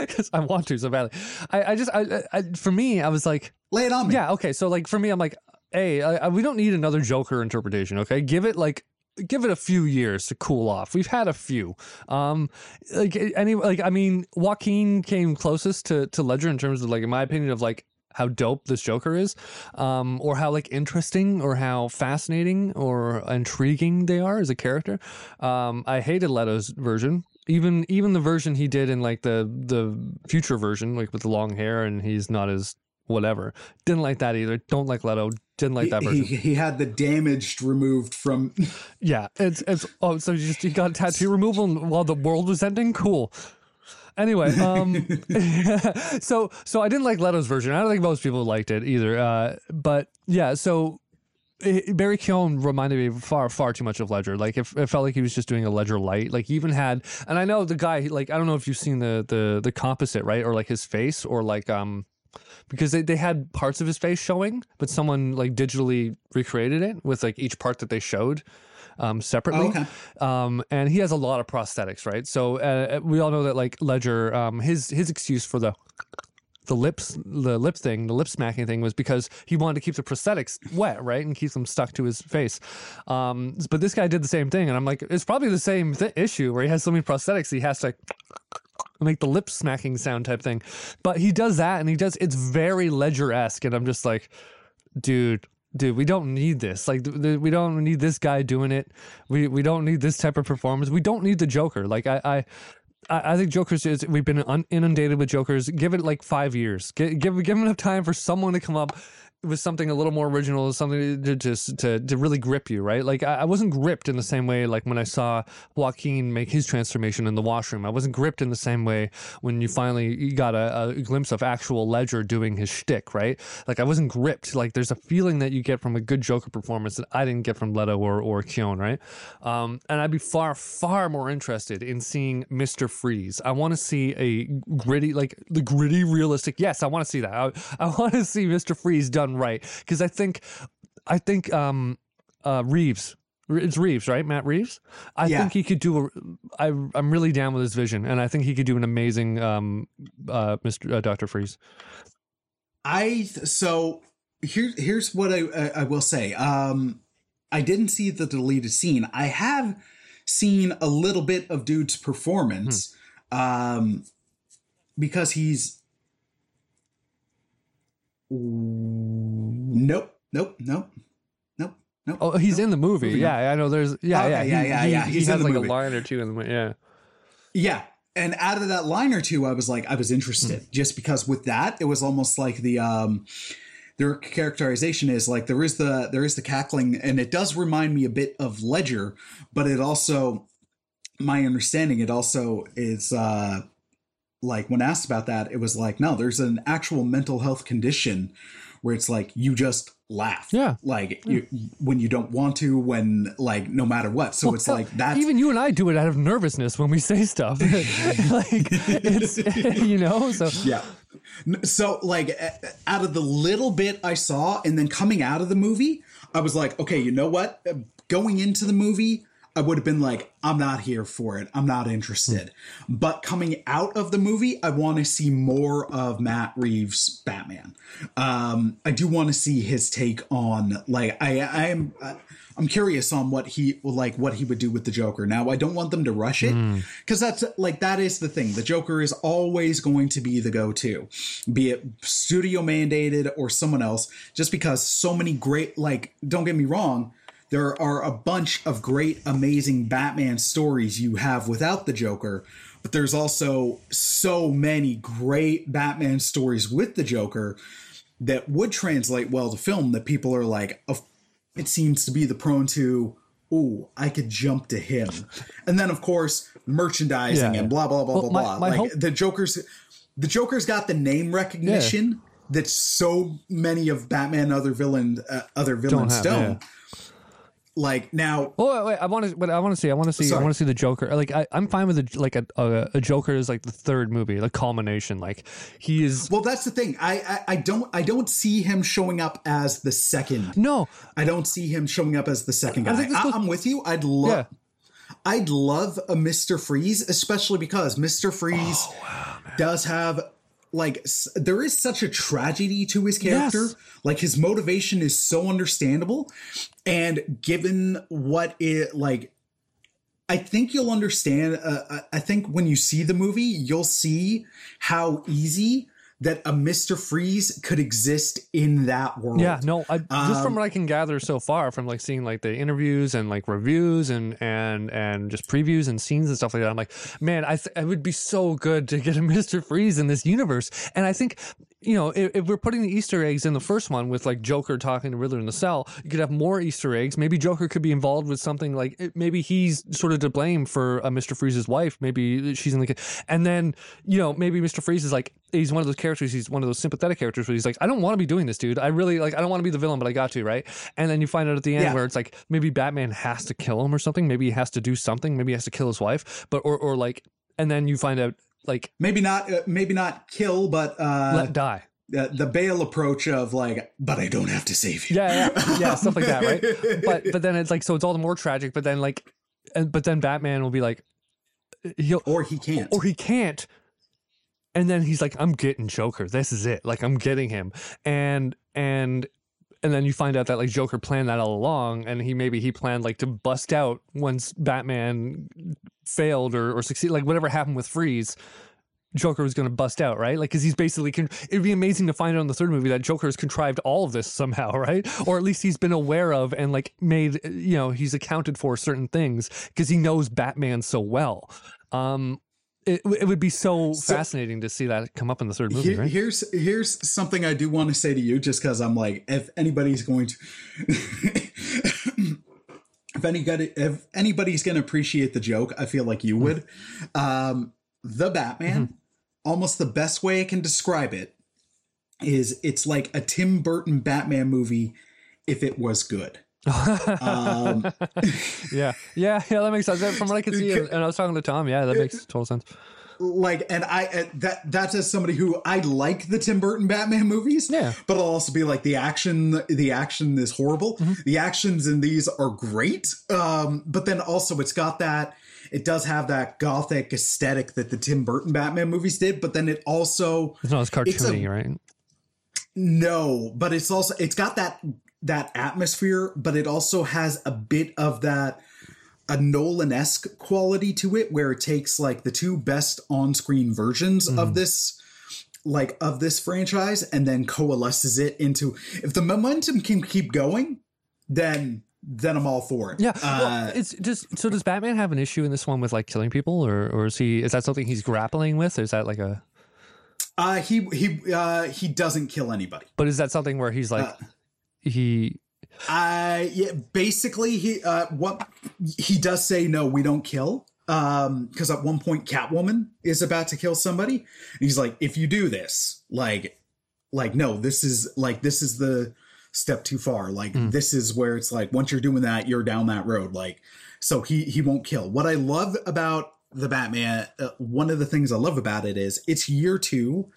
because I want to so badly. I, I just I, I for me I was like Lay it on me. yeah okay so like for me I'm like hey I, I- we don't need another Joker interpretation okay give it like give it a few years to cool off we've had a few um like any like I mean Joaquin came closest to to Ledger in terms of like in my opinion of like how dope this Joker is, um, or how like interesting or how fascinating or intriguing they are as a character. Um, I hated Leto's version. Even even the version he did in like the the future version, like with the long hair and he's not as whatever. Didn't like that either. Don't like Leto. Didn't like that version. He, he had the damaged removed from. Yeah, it's it's oh, so you just you got tattoo removal while the world was ending. Cool. Anyway, um, so so I didn't like Leto's version. I don't think most people liked it either. Uh, but yeah, so it, Barry Keoghan reminded me far far too much of Ledger. Like it, it felt like he was just doing a Ledger light. Like he even had, and I know the guy. Like I don't know if you've seen the the the composite right or like his face or like um because they, they had parts of his face showing, but someone like digitally recreated it with like each part that they showed um, separately. Oh, okay. Um, and he has a lot of prosthetics, right? So uh, we all know that like Ledger, um, his his excuse for the the lips the lip thing the lip smacking thing was because he wanted to keep the prosthetics wet right and keep them stuck to his face um, but this guy did the same thing and i'm like it's probably the same th- issue where he has so many prosthetics he has to make the lip smacking sound type thing but he does that and he does it's very ledger-esque and i'm just like dude dude we don't need this like th- th- we don't need this guy doing it we we don't need this type of performance we don't need the joker like i i I think Joker's is we've been un- inundated with Jokers. Give it like five years. Give give give enough time for someone to come up with something a little more original, something to just to, to really grip you, right? Like I, I wasn't gripped in the same way like when I saw Joaquin make his transformation in the washroom. I wasn't gripped in the same way when you finally got a, a glimpse of actual Ledger doing his shtick, right? Like I wasn't gripped. Like there's a feeling that you get from a good Joker performance that I didn't get from Leto or or Keoghan, right? Um, and I'd be far far more interested in seeing Mister Freeze. I want to see a gritty, like the gritty, realistic. Yes, I want to see that. I, I want to see Mister Freeze done right because I think, I think, um, uh, Reeves. It's Reeves, right? Matt Reeves. I Yeah. think he could do. A, I, I'm really down with his vision, and I think he could do an amazing, um, uh, Mr. Uh, Doctor Freeze. I so here here's what I I, I will say. Um, I didn't see the deleted scene. I have seen a little bit of dude's performance, um, because he's. Nope, nope, nope, nope, nope. Oh, he's in the movie. Yeah, I know. There's yeah, Okay, yeah, yeah, yeah, he, yeah, He, he's he in has the like movie. a line or two in the movie. Yeah. Yeah. And out of that line or two, I was like, I was interested just because with that, it was almost like the, um, their characterization is like there is the there is the cackling and it does remind me a bit of ledger but it also my understanding it also is uh like when asked about that it was like no there's an actual mental health condition where it's like you just laugh Yeah. like you when you don't want to when like no matter what so it's like that. Even you and I do it out of nervousness when we say stuff. like it's you know. So yeah so like out of the little bit i saw and then coming out of the movie i was like okay you know what going into the movie i would have been like i'm not here for it. I'm not interested. But coming out of the movie i want to see more of matt reeves batman. Um i do want to see his take on like i i am i'm curious on what he like what he would do with the joker. Now i don't want them to rush it because that's like that is the thing. The joker is always going to be the go-to be it studio mandated or someone else just because so many great like don't get me wrong there are a bunch of great amazing batman stories you have without the joker but there's also so many great batman stories with the joker that would translate well to film that people are like of it seems to be the prone to ooh i could jump to him and then of course merchandising Yeah. and blah blah blah Well, blah blah my like hope- the joker's the joker's got the name recognition that so many of batman other villain uh, other villains have, don't, yeah. Like now Oh wait, wait, I want to. But I want to see. I want to see. I want to see the Joker. Like I, I'm fine with a, like a, a a Joker is like the third movie, the culmination. Like he is. well that's the thing I, I i don't i don't see him showing up as the second No, I don't see him showing up as the second guy. think this I goes- am with you. I'd love. Yeah. I'd love a Mister Freeze, especially because Mister Freeze Oh, does have like s- there is such a tragedy to his character. Yes. Like his motivation is so understandable, and given what it like. I think you'll understand. Uh, I- I think when you see the movie, you'll see how easy that a Mister Freeze could exist in that world. Yeah, no, I, just Um, from what I can gather so far, from like seeing like the interviews and like reviews and and and just previews and scenes and stuff like that, I'm like, man, I th- it would be so good to get a Mister Freeze in this universe. And I think, you know, if, if we're putting the Easter eggs in the first one with like Joker talking to Riddler in the cell, you could have more Easter eggs. Maybe Joker could be involved with something like it- maybe he's sort of to blame for uh, Mister Freeze's wife. Maybe she's in the and then you know maybe Mister Freeze is like he's one of those characters. He's one of those sympathetic characters where he's like, I don't want to be doing this, dude. I really like I don't want to be the villain, but I got to, right? And then you find out at the end Yeah. where it's like maybe Batman has to kill him or something. Maybe he has to do something. Maybe he has to kill his wife, but or or like and then you find out like maybe not, uh, maybe not kill, but uh, let die. uh, the Bale approach of like, but I don't have to save you. Yeah, yeah, yeah, stuff like that, right? But but then it's like so it's all the more tragic. But then like, and but then Batman will be like, he'll or he can't. or he can't. And then he's like, I'm getting Joker. This is it. Like I'm getting him. And and and then you find out that like Joker planned that all along, and he maybe he planned like to bust out once Batman failed or or succeed, like whatever happened with Freeze. Joker was going to bust out, right? Like, because he's basically, con- it'd be amazing to find out in the third movie that Joker has contrived all of this somehow, right? Or at least he's been aware of and like made, you know, he's accounted for certain things because he knows Batman so well. Um, it, it would be so, So- fascinating to see that come up in the third movie, Here- right? Here's here's something I do want to say to you, just because I'm like, if anybody's going to, if anybody if anybody's going to appreciate the joke, I feel like you Hmm. would. Um, the Batman, Mm-hmm. almost the best way I can describe it is it's like a Tim Burton Batman movie if it was good. Um, yeah, yeah, yeah. That makes sense. From what I can see, and I was talking to Tom. Yeah, that makes total sense. like and i uh, that that's as somebody who i like the tim burton batman movies Yeah. but i'll also be like the action the action is horrible Mm-hmm. the actions in these are great um but then also it's got that it does have that gothic aesthetic that the tim burton batman movies did but then it also It's not as It's a- cartoony, right? no, but it's also it's got that that atmosphere, but it also has a bit of that a Nolan esque quality to it, where it takes like the two best on screen versions Mm-hmm. of this like of this franchise and then coalesces it into if the momentum can keep going, then then I'm all for it. Yeah, Uh, well, it's just so. Does Batman have an issue in this one with like killing people, or or is he? Is that something he's grappling with? Or is that like a? uh he he uh he doesn't kill anybody. But is that something where he's like, Uh, he? Uh yeah, basically he uh what he does say no, we don't kill. Um because at one point Catwoman is about to kill somebody. And he's like, if you do this, like like no, this is like this is the step too far. Like this is where it's like once you're doing that, you're down that road. Like so he he won't kill. What I love about the Batman, uh, one of the things I love about it is it's year 2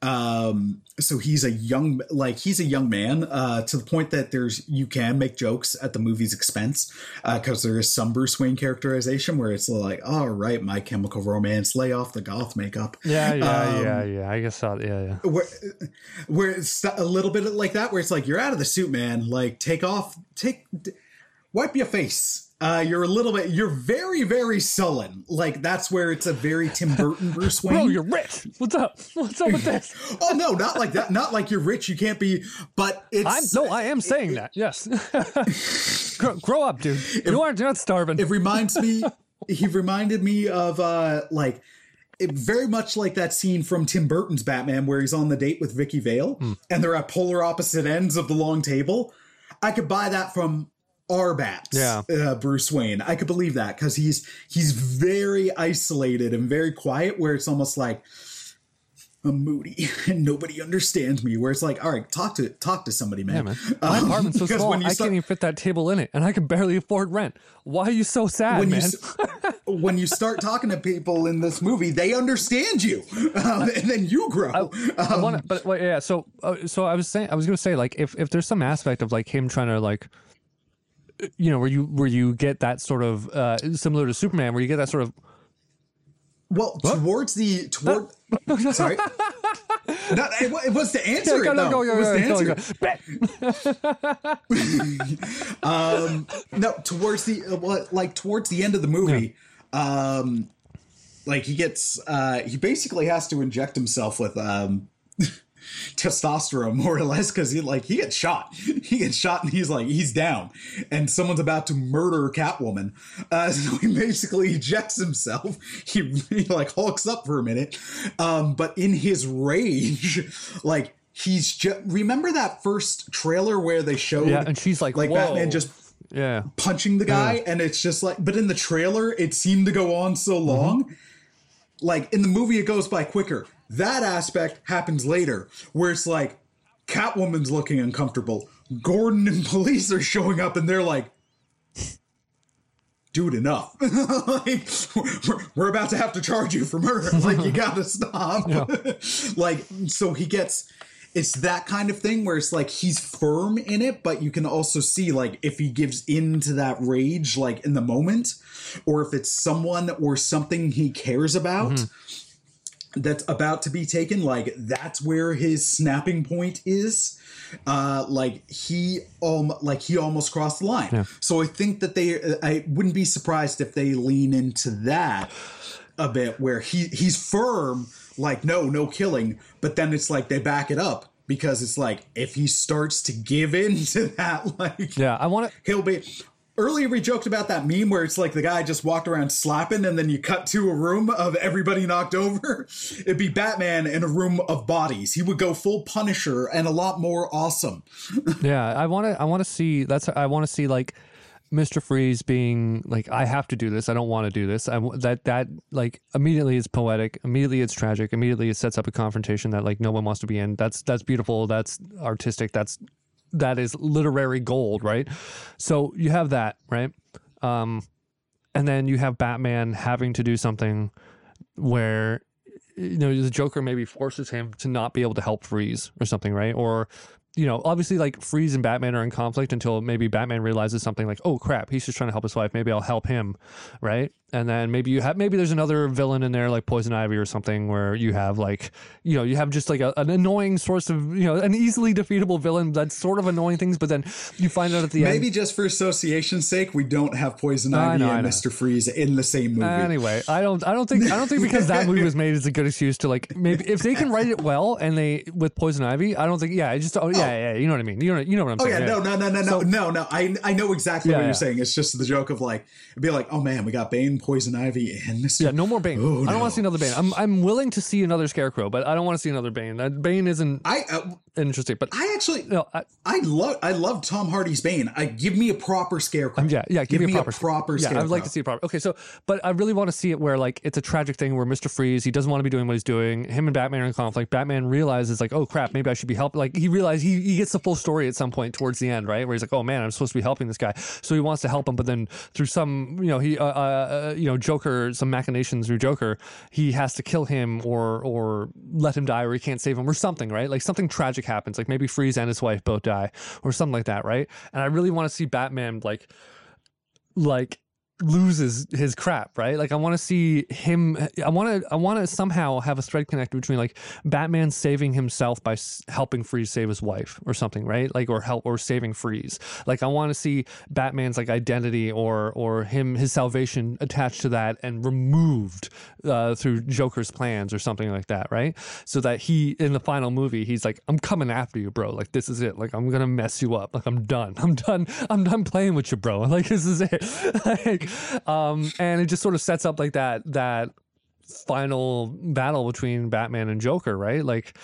um so he's a young like he's a young man uh to the point that there's you can make jokes at the movie's expense uh because there is some bruce wayne characterization where it's like all right my chemical romance lay off the goth makeup Yeah, yeah, Um, yeah, yeah. I guess so. Yeah, yeah. where, where it's a little bit like that where it's like you're out of the suit man like take off take wipe your face uh, you're a little bit. You're very, very sullen. Like that's where it's a very Tim Burton Bruce Wayne. Bro, you're rich. What's up? What's up with this? oh no, not like that. Not like you're rich. You can't be. But it's I'm no, I am saying that. Yes. grow, grow up, dude. You aren't. You're not starving. it reminds me he reminded me of uh like it very much like that scene from Tim Burton's Batman where he's on the date with Vicki Vale Hmm. and they're at polar opposite ends of the long table. I could buy that from our bats, Yeah. uh, Bruce Wayne. I could believe that because he's he's very isolated and very quiet. Where it's almost like I'm moody and nobody understands me. Where it's like, all right, talk to talk to somebody, man. yeah, man. My Um, apartment's so small. you I start- can't even fit that table in it, and I can barely afford rent. Why are you so sad, when you man? s- when you start talking to people in this movie, they understand you, um, and then you grow. I Um, wanna, but wait, yeah. So, uh, so I was saying, I was going to say, like, if if there's some aspect of like him trying to like, you know, where you where you get that sort of uh, similar to Superman, where you get that sort of well, towards the toward. sorry, no, it, it was to answer go, it. go, though. go, It was go, to answer go. Um, no, towards the uh, like towards the end of the movie, um, like he gets uh, he basically has to inject himself with um testosterone more or less because he like he gets shot. He gets shot and he's like he's down. And someone's about to murder catwoman. Uh, so he basically ejects himself. He, he like hulks up for a minute. Um, but in his rage like he's just remember that first trailer where they showed Yeah, and she's like, like Whoa. batman just yeah, punching the guy? And it's just like but in the trailer it seemed to go on so long. Like in the movie it goes by quicker that aspect happens later where it's like catwoman's looking uncomfortable. Gordon and police are showing up and they're like dude enough. Like we're, we're about to have to charge you for murder. Like you gotta stop. Like so he gets it's that kind of thing where it's like he's firm in it but you can also see like if he gives in to that rage like in the moment or if it's someone or something he cares about mm-hmm. That's about to be taken like that's where his snapping point is uh like he um like he almost crossed the line so i think that they i wouldn't be surprised if they lean into that a bit where he he's firm like no no killing but then it's like they back it up because it's like if he starts to give in to that like yeah. I want to. he'll be earlier we joked about that meme where it's like the guy just walked around slapping and then you cut to a room of everybody knocked over it'd be batman in a room of bodies he would go full punisher and a lot more awesome Yeah, I want to. I want to see. That's. I want to see like Mr. Freeze being like, I have to do this. I don't want to do this. I that that like immediately is poetic. Immediately it's tragic. Immediately it sets up a confrontation that like no one wants to be in. That's that's beautiful. That's artistic. That's that is literary gold, right? So you have that, right? Um, and then you have Batman having to do something where you know the Joker maybe forces him to not be able to help Freeze or something, right? Or you know, obviously like Freeze and Batman are in conflict until maybe Batman realizes something like, oh crap, he's just trying to help his wife. Maybe I'll help him, right? And then maybe you have maybe there's another villain in there like Poison Ivy or something where you have like you know you have just like a, an annoying source of you know an easily defeatable villain that's sort of annoying things, but then you find out at the end. maybe just for association's sake we don't have poison ivy know, and mr freeze in the same movie Anyway, I don't, I don't think, I don't think because that movie was made is a good excuse to like maybe if they can write it well and they with Poison Ivy, I don't think, yeah, I just, oh yeah, yeah, yeah. you know what I mean, you know, you know what I'm Oh saying. yeah, no, no, no, no, no, no, no. I I know exactly Yeah, what you're saying. It's just the joke of like, be like, oh man, we got Bane, Poison Ivy, and Mr. Yeah, no more Bane. Oh, I don't no. want to see another Bane. I'm, I'm willing to see another Scarecrow, but I don't want to see another Bane. That Bane isn't I uh, interesting. But I actually no, I, I love I love Tom Hardy's Bane. I give me a proper scarecrow. yeah, yeah, give, me a proper, yeah. scarecrow. I'd like to see a proper. Okay, so, but I really want to see it where like it's a tragic thing where Mister Freeze he doesn't want to be doing what he's doing. Him and Batman are in conflict. Batman realizes like, oh crap, maybe I should be helping. Like he realizes he he gets the full story at some point towards the end, right? Where he's like, oh man, I'm supposed to be helping this guy, so he wants to help him, but then through some, you know, he, uh, uh, you know, Joker, some machinations through Joker, he has to kill him or or let him die, or he can't save him, or something, right? Like something tragic happens, like maybe Freeze and his wife both die, or something like that, right? And I really want to see Batman like like loses his crap, right? Like I want to see him I want to I want to somehow have a thread connected between like Batman saving himself by s- helping Freeze save his wife or something, right? Like or help or saving Freeze. Like I want to see Batman's like identity or or him his salvation attached to that and removed uh, through Joker's plans or something like that, right? So that he in the final movie he's like I'm coming after you, bro. Like this is it. Like I'm to mess you up. Like I'm done. I'm done. I'm done playing with you, bro. Like this is it. like, um, and it just sort of sets up like that that final battle between Batman and Joker, right? Like,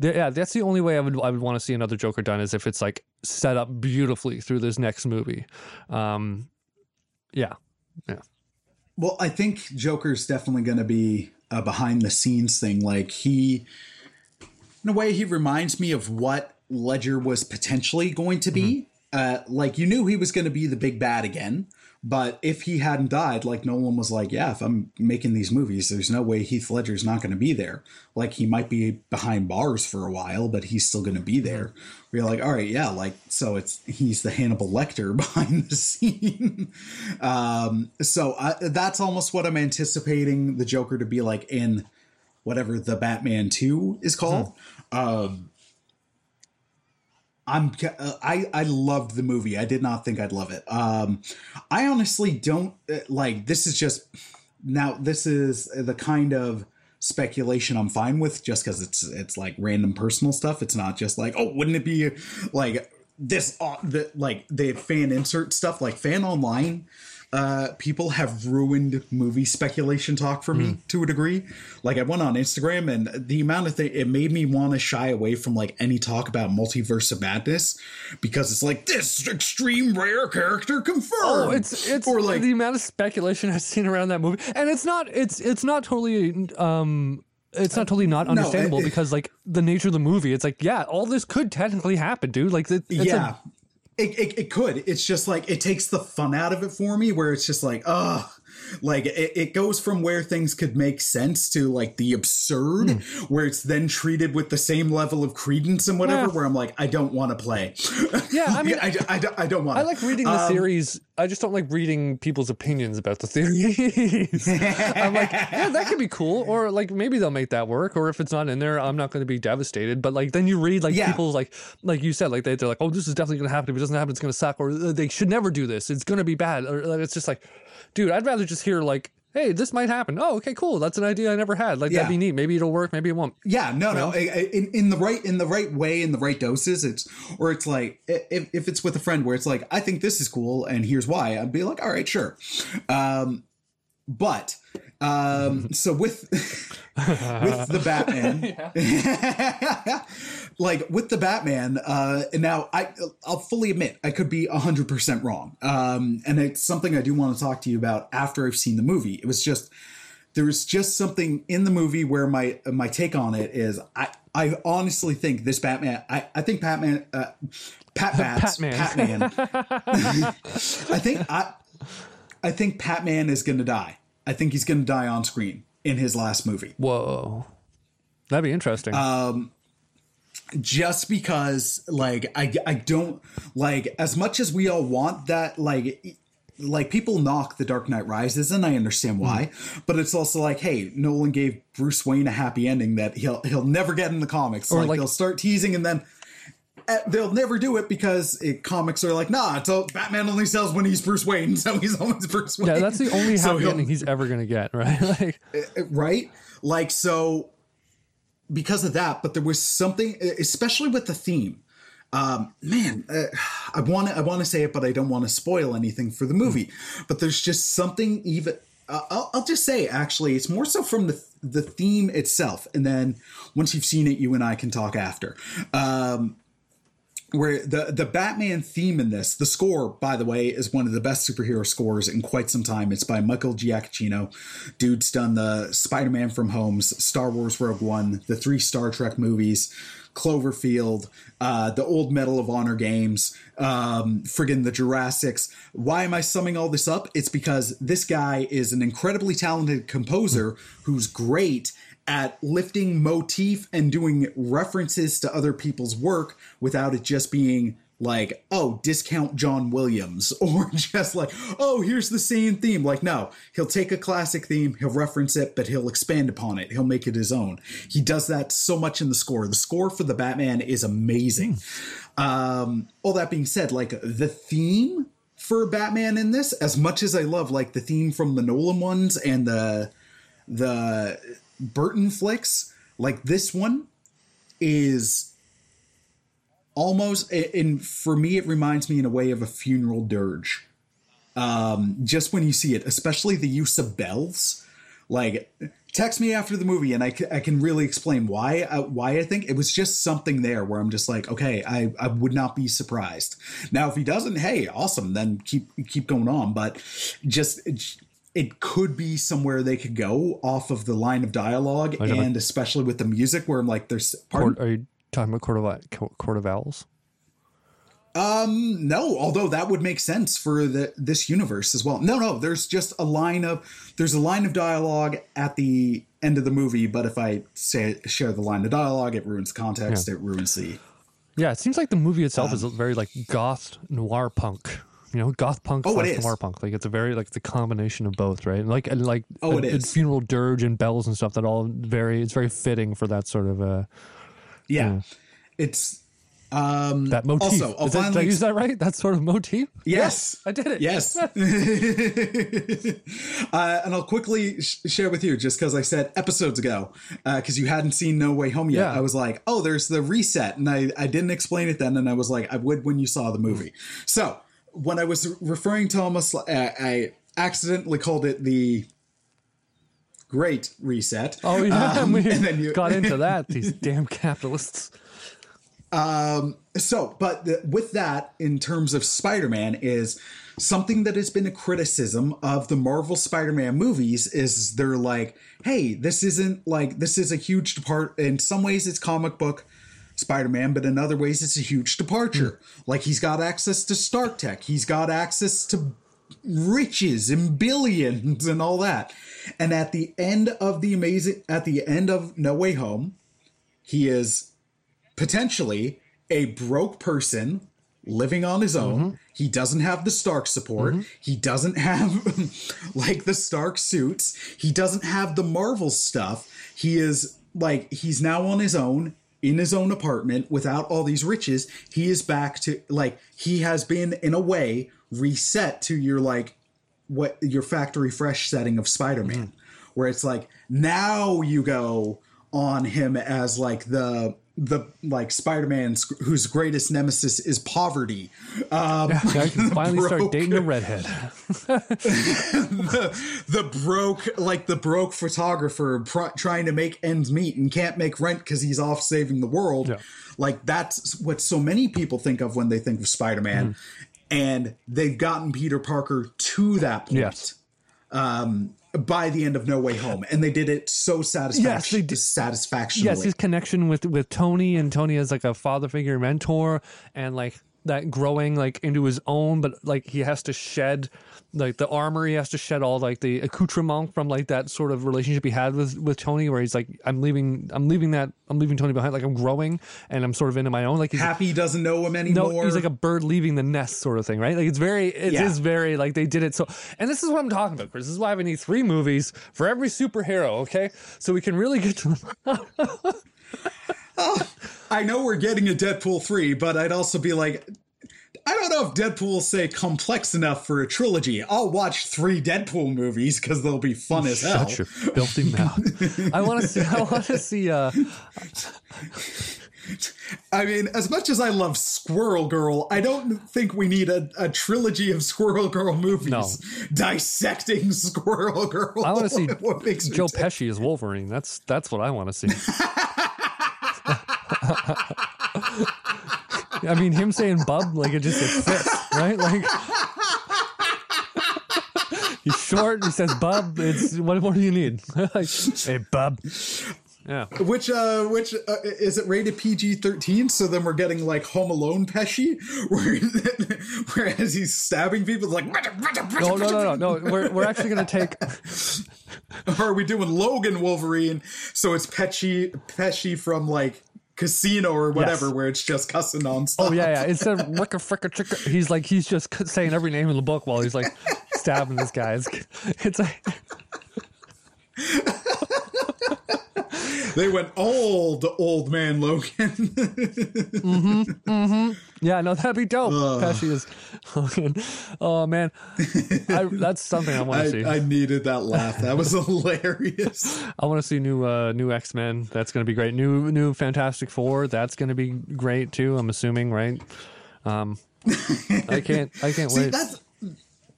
yeah, that's the only way I would I would want to see another Joker done is if it's like set up beautifully through this next movie. Um, yeah, yeah, Well, I think Joker's definitely going to be a behind the scenes thing. Like he, in a way, he reminds me of what Ledger was potentially going to be. Uh, like you knew he was going to be the big bad again, but if he hadn't died, like Nolan was like, yeah, if I'm making these movies, there's no way Heath Ledger's not going to be there. Like he might be behind bars for a while, but he's still going to be there. We're like, all right, yeah, like so it's he's the Hannibal Lecter behind the scene. um, so I, that's almost what I'm anticipating the Joker to be like in whatever the Batman Two is called. Um, I'm uh, I I loved the movie. I did not think I'd love it. Um, I honestly don't uh, like. This is just now. This is the kind of speculation I'm fine with just because it's it's like random personal stuff. It's not just like oh wouldn't it be like this uh, the like the fan insert stuff like fan online uh, people have ruined movie speculation talk for me to a degree. Like I went on Instagram and the amount of thing it made me want to shy away from like any talk about multiverse of madness because it's like this extreme rare character confirmed. Oh, it's it's or like the amount of speculation I've seen around that movie, and it's not it's it's not totally um it's not totally not understandable it- because like the nature of the movie, it's like yeah, all this could technically happen, dude. Like it, it's yeah. a, it, it, it could. It's just like it takes the fun out of it for me, where it's just like, ugh. Like it, it goes from where things could make sense to like the absurd, hmm. where it's then treated with the same level of credence and whatever. Yeah. Where I'm like, I don't want to play. yeah. I mean, I, I, don't- I don't want. I like reading the um, theories. I just don't like reading people's opinions about the theories. I'm like, yeah, that could be cool, or like maybe they'll make that work, or if it's not in there, I'm not going to be devastated. But like then you read like Yeah. people's like like you said, like they, they're like, oh, this is definitely going to happen. If it doesn't happen, it's going to suck, or they should never do this. It's going to be bad, or like, it's just like, dude, I'd rather just hear like. Hey, this might happen. Oh, okay, cool. That's an idea I never had. Like Yeah. that'd be neat. Maybe it'll work. Maybe it won't. Yeah, no, no. I- I- In in the right in the right way in the right doses, it's or it's like if if it's with a friend where it's like I think this is cool and here's why, I'd be like, all right, sure. Um, but um, so with with the Batman, like with the Batman, uh, and now I I'll fully admit I could be hundred percent wrong, um, and it's something I do want to talk to you about after I've seen the movie. It was just there was just something in the movie where my my take on it is I I honestly think this Batman I I think Batman uh, Pat Bats Patman. Patman I think I I think Patman is going to die. I think he's going to die on screen in his last movie. Whoa, that'd be interesting. Um, just because like I, I don't like as much as we all want that like like people knock the dark knight rises and i understand why mm-hmm. but it's also like hey nolan gave bruce wayne a happy ending that he'll he'll never get in the comics like, like- they'll start teasing and then they'll never do it because it, comics are like nah so batman only sells when he's bruce wayne so he's always bruce wayne yeah, that's the only happy ending he's ever gonna get, right? Like, right? Like so because of that, but there was something especially with the theme. Um, man, uh, I want to I want to say it but I don't want to spoil anything for the movie. But there's just something even uh, I'll, I'll just say actually it's more so from the the theme itself and then once you've seen it you and I can talk after. Um where the the Batman theme in this, the score, by the way, is one of the best superhero scores in quite some time. It's by Michael Giacchino. Dude's done the Spider-Man from Homes, Star Wars Rogue One, the three Star Trek movies, Cloverfield, uh, the old Medal of Honor games, um, friggin' the Jurassics. Why am I summing all this up? It's because this guy is an incredibly talented composer who's great at lifting motif and doing references to other people's work without it just being like, oh, discount John Williams, or just like, oh, here's the same theme. Like, no, he'll take a classic theme, he'll reference it, but he'll expand upon it. He'll make it his own. He does that so much in the score. The score for the Batman is amazing. Um, all that being said, like the theme for Batman in this, as much as I love like the theme from the Nolan ones and the the Burton flicks, like this one is almost and for me it reminds me in a way of a funeral dirge. Um, just when you see it, especially the use of bells, like text me after the movie and I, I can really explain why uh, why I think it was just something there where I'm just like okay I, I would not be surprised. Now if he doesn't hey awesome then keep keep going on. But just it, could be somewhere they could go off of the line of dialogue know. and especially with the music where I'm like there's? Court, are you talking about Court of, Court of Owls? No, although that would make sense for the this universe as well. No, no, there's just a line of there's a line of dialogue at the end of the movie, but if I say share the line of dialogue, it ruins context, it ruins the Yeah, it seems like the movie itself Um, is very like goth noir punk. You know, goth punk Oh, slash noir punk. Like it's a very like the combination of both, right? And like and like Oh, a- it a is. funeral dirge and bells and stuff that all very it's very fitting for that sort of uh yeah. It's Um, that motif. Also, I'll Is that- did I use that right? That sort of motif. Yes, I did it. Yes, uh, and I'll quickly sh- share with you just because I said episodes ago because you hadn't seen No Way Home yet. Yeah. I was like, oh, there's the reset, and I I didn't explain it then, and I was like, I would when you saw the movie. So when I was referring to almost, uh, I accidentally called it the Great Reset. Oh yeah, Um, we and then you- got into that. These damn capitalists. Um, so but the, with that in terms of spider-man is something that has been a criticism of the marvel spider-man movies is they're like hey this isn't like this is a huge depart in some ways it's comic book spider-man but in other ways it's a huge departure hmm. like he's got access to stark tech he's got access to riches and billions and all that and at the end of the amazing at the end of no way home he is potentially a broke person living on his own. Mm-hmm. He doesn't have the Stark support. Mm-hmm. He doesn't have like the Stark suits. He doesn't have the Marvel stuff. He is like he's now on his own in his own apartment without all these riches. He is back to like he has been in a way reset to your like what your factory fresh setting of Spider-Man mm-hmm. where it's like now you go on him as like the the like Spider-Man whose greatest nemesis is poverty. Um, I can finally start dating a redhead. the broke like the broke photographer pr- trying to make ends meet and can't make rent because he's off saving the world Yeah. like that's what so many people think of when they think of spider-man Mm-hmm. and they've gotten peter parker to that point Yes. By the end of no way home and they did it so satisfaction- Yes, they did. satisfactionally Yes, his connection with with Tony and Tony as like a father figure mentor and like that growing like into his own, but like he has to shed like the armor, he has to shed all like the accoutrement from like that sort of relationship he had with with Tony, where he's like, I'm leaving, I'm leaving that, I'm leaving Tony behind, like I'm growing and I'm sort of into my own. Like happy doesn't know him no, anymore he's like a bird leaving the nest sort of thing, right? Like it's very, it is Yeah. very like they did it so. And this is what I'm talking about, Chris. This is why we need three movies for every superhero, okay? So we can really get to them. Oh. I know we're getting a Deadpool 3, but I'd also be like, I don't know if Deadpool will say complex enough for a trilogy. I'll watch three Deadpool movies because they'll be fun as hell. Shut your filthy mouth. I want to see. I want to see. Uh, I mean, as much as I love Squirrel Girl, I don't think we need a, a trilogy of Squirrel Girl movies No. dissecting Squirrel Girl. I want to see what makes Joe. Pesci as Wolverine. That's that's what I want to see. I mean, him saying "bub" like it just it fits, right? Like he's short. He says "bub." It's what more do you need? hey, bub. Yeah. Which uh which uh, is it rated PG thirteen? So then we're getting like Home Alone Pesci, where whereas he's stabbing people like. No, no, no, no, no. We're we're actually gonna take. Or are we doing Logan Wolverine? So it's Pesci Pesci from like Casino or whatever, Yes. where it's just cussing nonstop. Oh yeah, yeah. Instead of ricka fricka chicka, he's like he's just saying every name in the book while he's like stabbing this guy. It's, it's like They went old old man Logan. yeah, no, that'd be dope. Pesci is. Logan. Oh man, I, that's something I want to see. I, needed that laugh. That was hilarious. I want to see new uh, new X Men. That's going to be great. New new Fantastic Four. That's going to be great too. I'm assuming, right? Um, I can't. I can't See, wait. that's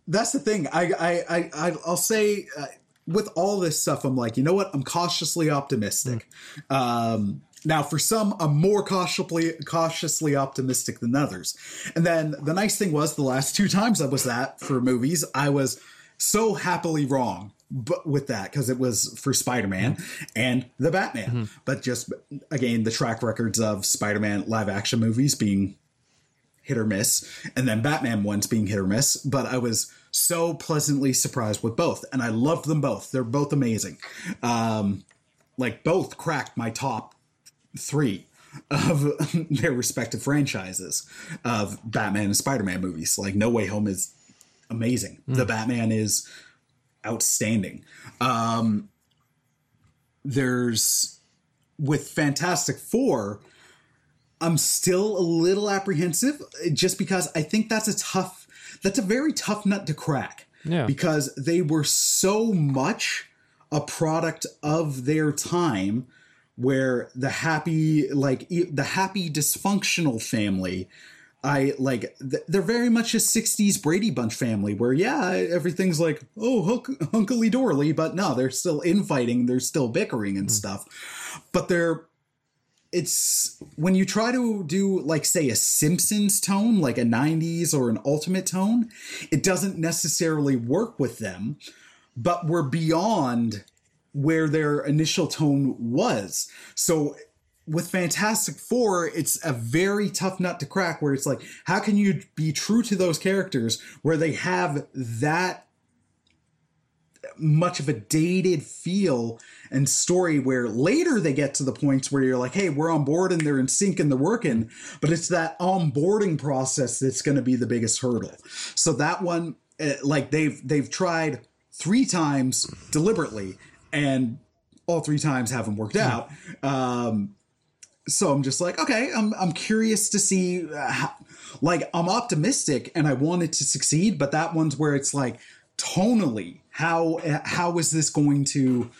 that's the thing. I I I I- I'll say uh, with all this stuff, I'm like, you know what? I'm cautiously optimistic. Um, now, for some, I'm more cautiously cautiously optimistic than others. And then the nice thing was, the last two times I was that for movies, I was so happily wrong. But with that, because it was for Spider Man and the Batman, but just again the track records of Spider Man live action movies being hit or miss, and then Batman ones being hit or miss. But I was so pleasantly surprised with both, and I loved them both. They're both amazing. Um, like both cracked my top three of their respective franchises of Batman and Spider Man movies. Like No Way Home is amazing. The Batman is outstanding. Um, there's with Fantastic Four I'm still a little apprehensive just because I think that's a tough, that's a very tough nut to crack. Yeah. Because they were so much a product of their time where the happy, like, the happy dysfunctional family. I like they're very much a 60s Brady Bunch family where yeah everything's like oh hunk- hunkily dorly but no they're still infighting they're still bickering and hmm. stuff but they're it's when you try to do like say a simpsons tone like a 90s or an ultimate tone it doesn't necessarily work with them but we're beyond where their initial tone was. So with fantastic four it's a very tough nut to crack where it's like how can you be true to those characters where they have that much of a dated feel and story where later they get to the points where you're like, hey, we're on board and they're in sync and they're working. But it's that onboarding process that's going to be the biggest hurdle. So that one, eh, like they've they've tried three times deliberately, and all three times haven't worked out. Um, so I'm just like, okay, I'm I'm curious to see, uh, how, like I'm optimistic and I want it to succeed, but that one's where it's like tonally, how how is this going to,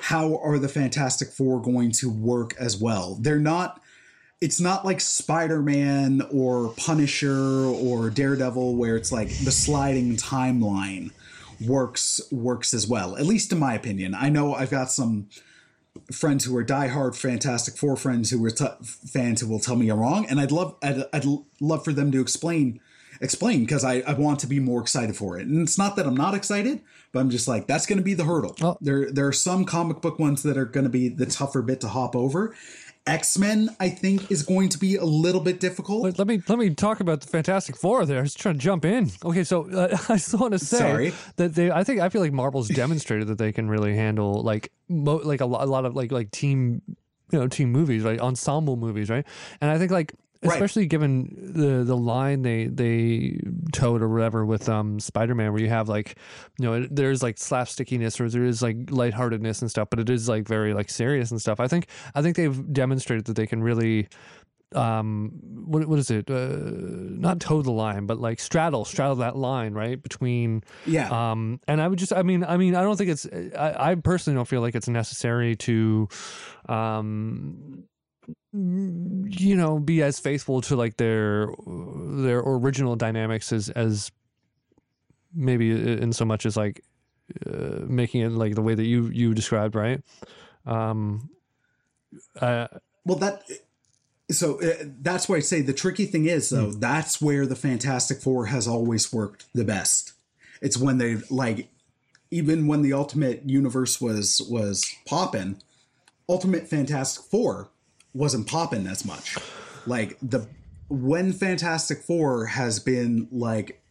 how are the Fantastic Four going to work as well? They're not. It's not like Spider Man or Punisher or Daredevil, where it's like the sliding timeline works works as well. At least in my opinion. I know I've got some friends who are diehard Fantastic Four friends who are t- fans who will tell me I'm wrong, and I'd love I'd, I'd love for them to explain explain because I, I want to be more excited for it. And it's not that I'm not excited, but I'm just like that's going to be the hurdle. Oh. There there are some comic book ones that are going to be the tougher bit to hop over. X Men, I think, is going to be a little bit difficult. Wait, let me let me talk about the Fantastic Four. There, I was trying to jump in. Okay, so uh, I just want to say Sorry. that they. I think I feel like Marvel's demonstrated that they can really handle like mo- like a lot, a lot of like like team you know team movies, right? Ensemble movies, right? And I think like Right. especially given the the line they they towed or whatever with um Spider-Man where you have like you know there's like slapstickiness or there is like lightheartedness and stuff but it is like very like serious and stuff I think I think they've demonstrated that they can really um what what is it uh not toe the line but like straddle straddle that line right between Yeah. um and i would just i mean i mean i don't think it's i, I personally don't feel like it's necessary to um you know be as faithful to like their their original dynamics as as maybe in so much as like uh, making it like the way that you you described right? Um uh, Well, that so uh, that's why I say the tricky thing is though that's where the Fantastic Four has always worked the best. It's when they like even when the Ultimate Universe was was popping, Ultimate Fantastic Four wasn't popping as much. Like the when Fantastic Four has been like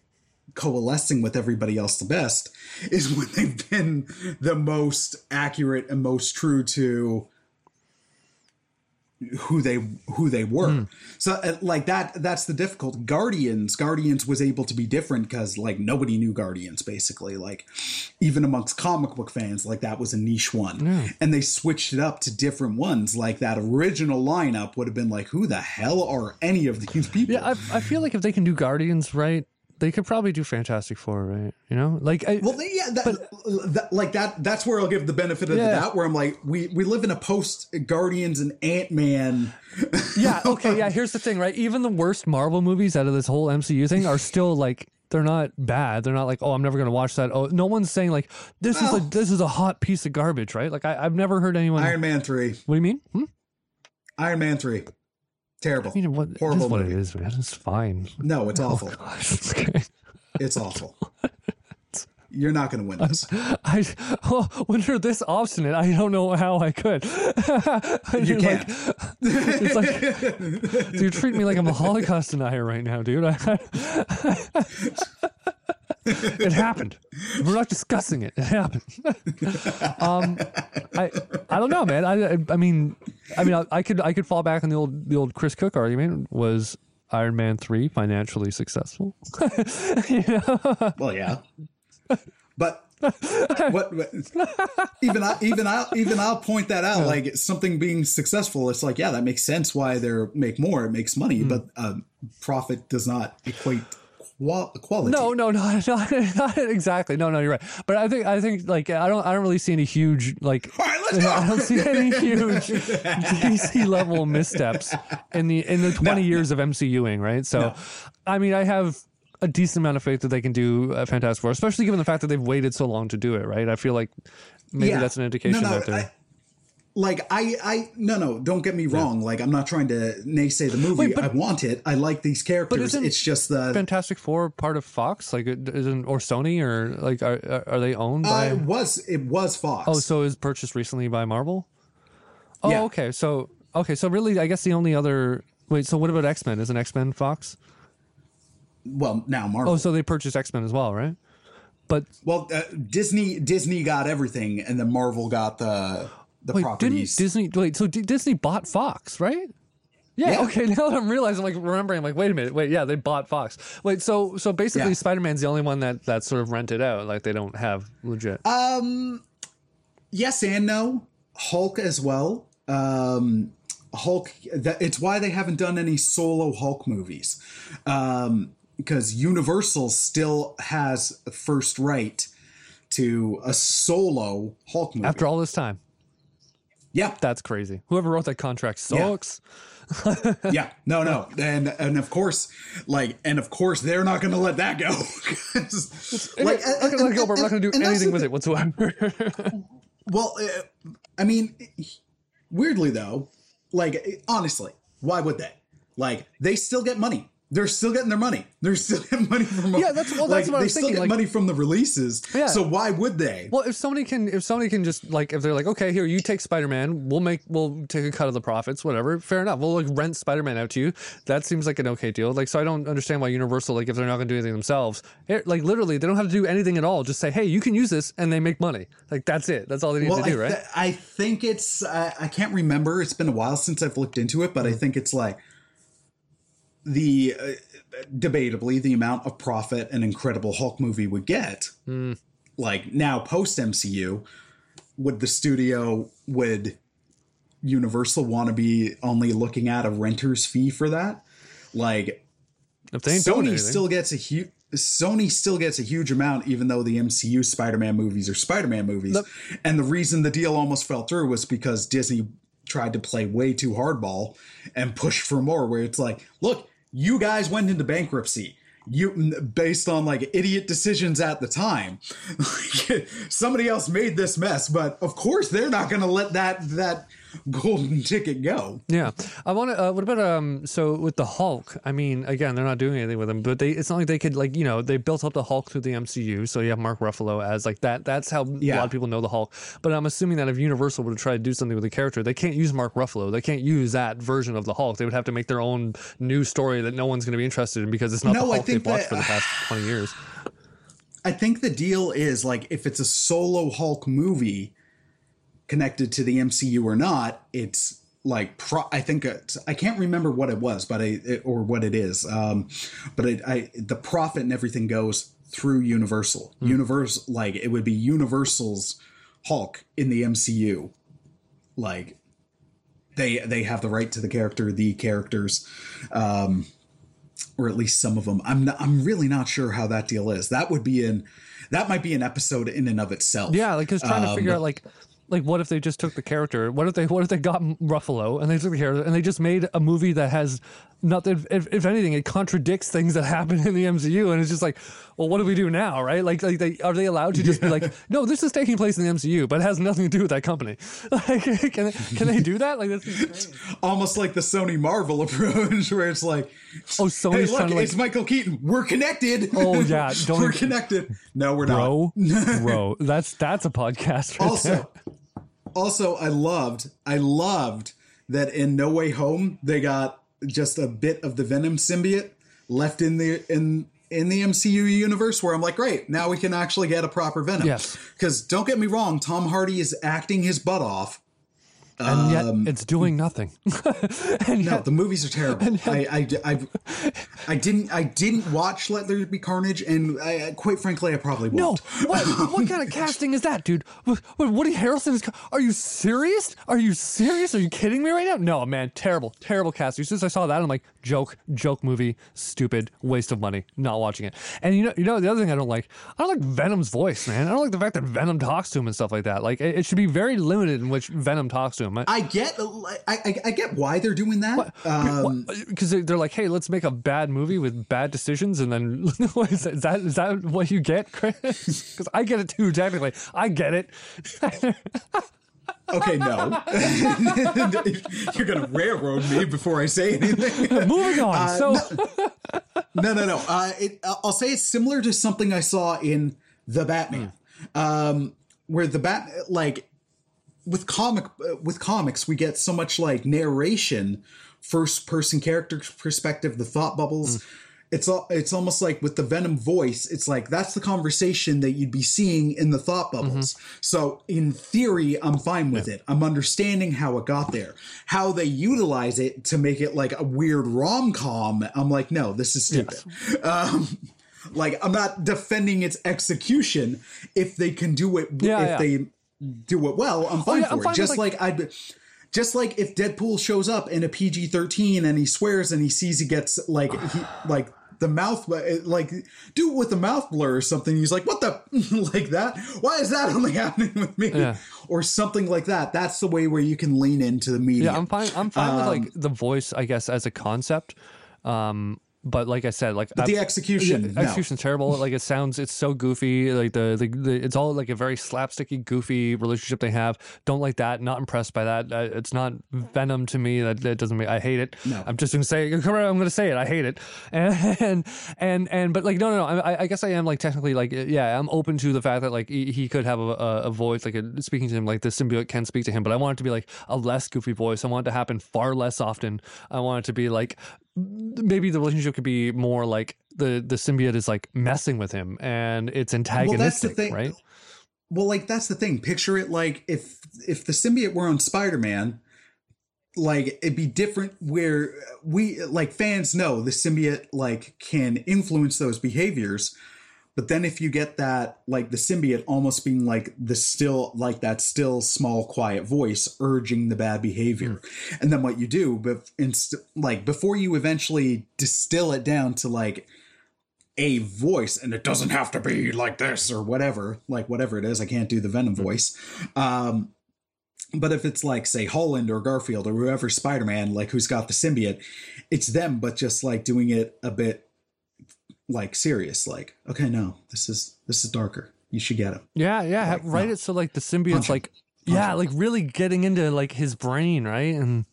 coalescing with everybody else the best is when they've been the most accurate and most true to who they who they were. So uh, like that that's the difficult. Guardians Guardians was able to be different cuz like nobody knew Guardians basically like even amongst comic book fans like that was a niche one. And they switched it up to different ones like that original lineup would have been like who the hell are any of these people? yeah I, I feel like if they can do guardians right they could probably do fantastic four right you know like I, Well, yeah, that, that, like that. That's where I'll give the benefit of Yeah. the doubt. Where I'm like, we we live in a post Guardians and Ant Man. Yeah, okay, yeah, here's the thing, right? Even the worst Marvel movies out of this whole MCU thing are still like they're not bad. They're not like, oh, I'm never gonna watch that. Oh, no one's saying like this is Well- a this is a hot piece of garbage, right? Like I, I've never heard anyone. Iron Man three. what do you mean? Hmm? Iron Man three. Terrible. I mean, what, Horrible is what it movie. is, man. It's fine. No, it's oh, awful. Gosh, okay. It's awful. You're not going to win this. I oh, when you're this obstinate, I don't know how I could. You You're like- can't. it's like you treat me like I'm a Holocaust denier right now, dude. It happened. We're not discussing it. It happened. um, I I don't know, man. I I, mean, I mean, I, I could I could fall back on the old the old Chris Cook argument. Was Iron Man three financially successful? well, yeah. But what, what even I even I even I'll point that out. Like something being successful, it's like yeah, that makes sense. Why they're make more, it makes money, Hmm. but um, profit does not equate qual- quality. No, no, no, no, not exactly. No, no, you're right. But I think, I think, like, I don't, I don't really see any huge, like, All right. I don't see any huge DC level missteps in the in the 20 years of MCUing, right? So, I mean, I have a decent amount of faith that they can do a Fantastic Four, especially given the fact that they've waited so long to do it, right? I feel like maybe Yeah. that's an indication No, no, that they're. I- like I, I no no don't get me wrong like i'm not trying to naysay the movie Wait, but- i want it i like these characters isn't it's just the Fantastic Four part of Fox, like, isn't or Sony or like are are- they owned uh, by? it was it was fox Oh, so it was purchased recently by Marvel? Oh, Yeah. okay. So okay, so really I guess the only other wait, so what about X Men? Is an X Men Fox? well now marvel Oh, so they purchased X Men as well, right? But well uh, disney disney got everything and then marvel got the the wait, properties didn't Disney wait, so D- Disney bought Fox, right? Yeah, Yeah. okay. Now that I'm realizing, like remembering, I'm like, wait a minute, wait, yeah, they bought Fox. Wait, so so basically, Yeah. Spider Man's the only one that that's sort of rented out, like they don't have legit. Um, yes and no hulk as well um hulk that it's why they haven't done any solo hulk movies um because universal still has first right to a solo hulk movie After all this time, yeah that's crazy. Whoever wrote that contract sucks. yeah no no and and of course like and of course they're not going to let that go Like, not gonna let it go, but we're not gonna do anything with it whatsoever. Well, uh, I mean, weirdly though, like honestly, why would they? Like they still get money. They're still getting their money. They're still getting money from. Yeah, that's- well, that's like, what I they was still thinking, get like- money from the releases. Yeah. So why would they? Well, if somebody can, if somebody can just like, if they're like, okay, here you take Spider Man, we'll make, we'll take a cut of the profits, whatever. Fair enough. We'll like rent Spider Man out to you. That seems like an okay deal. Like, so I don't understand why Universal, like, if they're not going to do anything themselves, it, like literally, they don't have to do anything at all. Just say, hey, you can use this, and they make money. Like that's it. That's all they need well, to do, I, right? I think it's. I I can't remember. It's been a while since I've looked into it, but. I mm-hmm. think it's like the uh, debatably the amount of profit an Incredible Hulk movie would get. Mm. Like now, post MCU, would the studio would Universal want to be only looking at a renter's fee for that? Like Sony still gets a huge. Sony still gets a huge amount, even though the MCU Spider-Man movies are Spider-Man movies. The- and the reason the deal almost fell through was because Disney tried to play way too hardball and push for more. Where it's like, look, you guys went into bankruptcy. You based on like idiot decisions at the time. Somebody else made this mess, but of course they're not going to let that that golden ticket go. Yeah, I want to. Uh, what about um? So with the Hulk, I mean, again, they're not doing anything with him, but they. It's not like they could like you know they built up the Hulk through the MCU, so you have Mark Ruffalo as like that. That's how a lot of people know the Hulk. But I'm assuming that if Universal were to try to do something with the character, they can't use Mark Ruffalo. They can't use that version of the Hulk. They would have to make their own new story that no one's going to be interested in because it's not No, the Hulk they've think watched for the past twenty years. I think the deal is like if it's a solo Hulk movie connected to the MCU or not, it's like pro- I think it's, I can't remember what it was, but I it, or what it is. Um, but it, I the profit and everything goes through Universal. Universal like it would be Universal's Hulk in the MCU. Like they they have the right to the character, the characters. Um, or at least some of them. I'm not, I'm really not sure how that deal is. That would be in that might be an episode in and of itself. Yeah, like just trying to figure out like like what if they just took the character? What if they what if they got Ruffalo and they took the character and they just made a movie that has nothing? If, if anything, it contradicts things that happen in the MCU, and it's just like, well, what do we do now, right? Like, like they are they allowed to just be like, no, this is taking place in the MCU, but it has nothing to do with that company. Like, can they, can they do that? Like, that's almost like the Sony Marvel approach, where it's like, oh, hey, look, to like, it's Michael Keaton. We're connected. Oh, yeah, don't- we're connected. No, we're bro, not. bro, that's that's a podcast. Right there. Also, also, I loved, I loved that in No Way Home they got just a bit of the Venom symbiote left in the in in the MCU universe where I'm like, great, now we can actually get a proper Venom. Yes. Because don't get me wrong, Tom Hardy is acting his butt off and yet um, it's doing nothing. and No, yet, the movies are terrible. I, I, I, I didn't I didn't watch Let There Be Carnage, and I, quite frankly, I probably won't. what, what kind of casting is that, dude? What, what, Woody Harrelson is. Are you serious? Are you serious? Are you kidding me right now? No, man, terrible, terrible casting. As I saw that, I'm like, joke, joke movie, stupid, waste of money, not watching it. And you know, you know, the other thing I don't like, I don't like Venom's voice, man. I don't like the fact that Venom talks to him and stuff like that. Like, it, it should be very limited in which Venom talks to him. I get I, I, I get why they're doing that. Um, because they're like, hey, let's make a bad movie with bad decisions, and then is, that, is that is that what you get, Chris? Because I get it too. Technically, I get it. okay, no, you're gonna railroad me before I say anything. Moving on. Uh, so no, no, no. Uh, it, I'll say it's similar to something I saw in the Batman, um, where the Bat like with comic with comics we get so much like narration, first person character perspective, the thought bubbles. It's al- it's almost like with the Venom voice, it's like that's the conversation that you'd be seeing in the thought bubbles. So in theory, I'm fine with it. I'm understanding how it got there. How they utilize it to make it like a weird rom com, I'm like, no, this is stupid. Um, like I'm not defending its execution. If they can do it, Yeah, if yeah. they do it well, I'm fine yeah, I'm for fine it. Just like- like, I'd. Just like if Deadpool shows up in a PG thirteen and he swears and he sees he gets like he like the mouth like do it with the mouth blur or something. He's like, what the like that? Why is that only happening with me? Yeah. Or something like that. That's the way where you can lean into the media. yeah, I'm fine. I'm fine with Um, like the voice, I guess, as a concept. Um, but like I said, like but the execution, no. execution's terrible. Like it sounds, it's so goofy. Like the, the, the it's all like a very slapsticky, goofy relationship they have. Don't like that. Not impressed by that. Uh, it's not Venom to me. That, that doesn't mean I hate it. No. I'm just gonna say. I'm gonna say it. I hate it. And and and but like no no no. I, I guess I am like technically like yeah. I'm open to the fact that like he, he could have a, a, a voice like a, speaking to him like the symbiote can speak to him. But I want it to be like a less goofy voice. I want it to happen far less often. I want it to be like maybe the relationship could be more like the the symbiote is like messing with him and it's antagonistic, that's the thing. right? Well, like that's the thing. Picture it like if if the symbiote were on Spider Man, like it'd be different. Where we like fans know the symbiote like can influence those behaviors, but then if you get that like the symbiote almost being like the still like that still small quiet voice urging the bad behavior, and then what you do, but inst- like before you eventually distill it down to like a voice and it doesn't have to be like this or whatever like whatever it is i can't do the venom voice um but if it's like say holland or garfield or whoever spider-man like who's got the symbiote it's them but just like doing it a bit like serious like okay no this is this is darker you should get it Yeah, yeah. Like, write no. it so like the symbiote's him. like yeah, like really getting into like his brain, right? And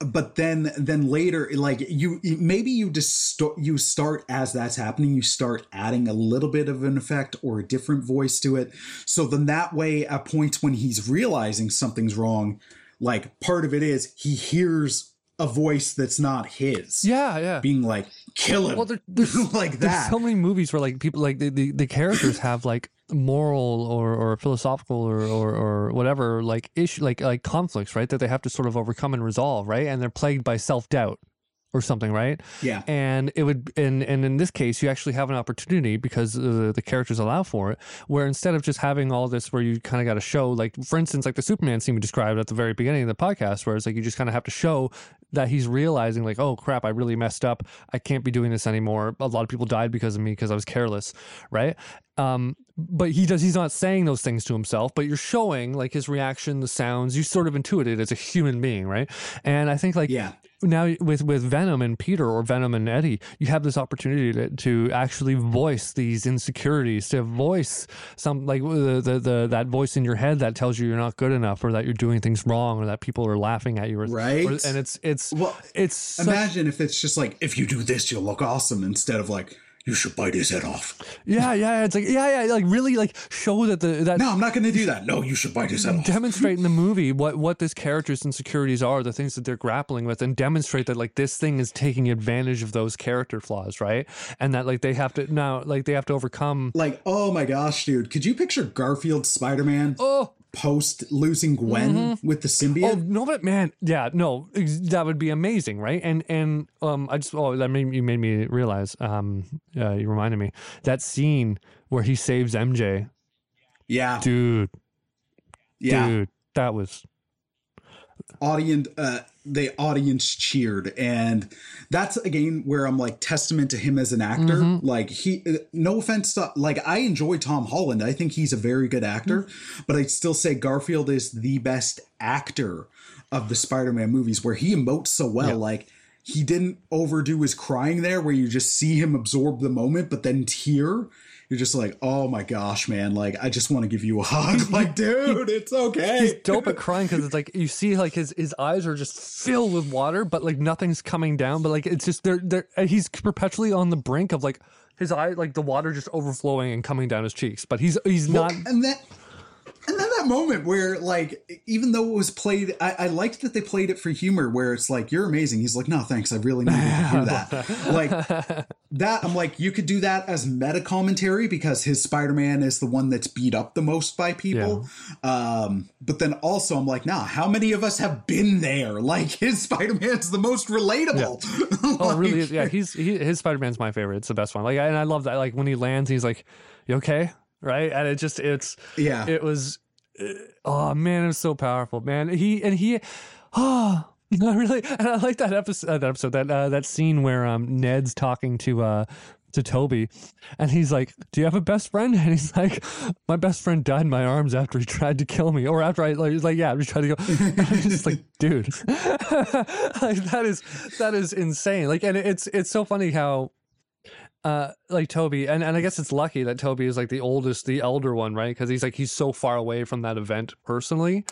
but then then later like you maybe you just you start as that's happening you start adding a little bit of an effect or a different voice to it so then that way at points when he's realizing something's wrong like part of it is he hears a voice that's not his yeah, yeah. being like kill him. Well, there- there's- like There's that. so many movies where like people like the, the, the characters have like moral or, or philosophical or, or, or whatever like issue like like conflicts right that they have to sort of overcome and resolve right? And they're plagued by self doubt or something right? Yeah. And it would and and in this case you actually have an opportunity because uh, the characters allow for it where instead of just having all this where you kind of got to show like for instance like the superman scene we described at the very beginning of the podcast where it's like you just kind of have to show that he's realizing like oh crap i really messed up. I can't be doing this anymore. A lot of people died because of me because i was careless right? Um but he does he's not saying those things to himself but you're showing like his reaction the sounds. You sort of intuit it as a human being right? And i think like yeah now with with Venom and Peter or Venom and Eddie, you have this opportunity to, to actually voice these insecurities, to voice some like the, the the that voice in your head that tells you you're not good enough or that you're doing things wrong or that people are laughing at you, or, Right. or- and it's it's Well, it's such- imagine if it's just like if you do this you'll look awesome instead of like you should bite his head off yeah yeah it's like yeah yeah like really like show that the that no i'm not gonna do that no you should bite his head off demonstrate in the movie what what this character's insecurities are, the things that they're grappling with, and demonstrate that like this thing is taking advantage of those character flaws, right? And that like they have to now like they have to overcome. like oh my gosh dude could you picture garfield spider-man Oh, post losing Gwen with the symbiote. Oh symbiote. no, but man, yeah, no, that would be amazing, right? And and um, I just oh that made you made me realize. Um, uh, you reminded me that scene where he saves MJ, yeah, dude, yeah. dude, that was audience uh the audience cheered. And that's again where i'm like testament to him as an actor. Like he uh, no offense to, like i enjoy tom holland. I think he's a very good actor. But i'd still say garfield is the best actor of the spider-man movies where he emotes so well. Like he didn't overdo his crying there where you just see him absorb the moment but then tear you're just like oh my gosh man like i just want to give you a hug like dude it's okay He's dope at crying because it's like you see like his his eyes are just filled with water, but like nothing's coming down. But like it's just they're they're uh, he's perpetually on the brink of like his eye like the water just overflowing and coming down his cheeks. But he's he's not. and then and then that moment where like even though it was played I, I liked that they played it for humor where it's like you're amazing he's like no thanks i really needed to hear that like that i'm like you could do that as meta commentary because his spider-man is the one that's beat up the most by people um but then also i'm like nah how many of us have been there like his spider-man's the most relatable Oh, really? Yeah, he's he, his Spider Man's my favorite. It's the best one. Like, and I love that. Like when he lands, he's like, "You okay?" Right? And it just it's yeah. it was uh, oh man it was so powerful man. He and he oh I really and I like that episode uh, that episode that uh, that scene where um Ned's talking to uh to Tobey and he's like do you have a best friend? And he's like my best friend died in my arms after he tried to kill me or after I like he's like yeah he tried to go I'm just like dude. Like that is that is insane. Like and it's it's so funny how uh like Tobey and and I guess it's lucky that Tobey is like the oldest the elder one right? Because he's like he's so far away from that event personally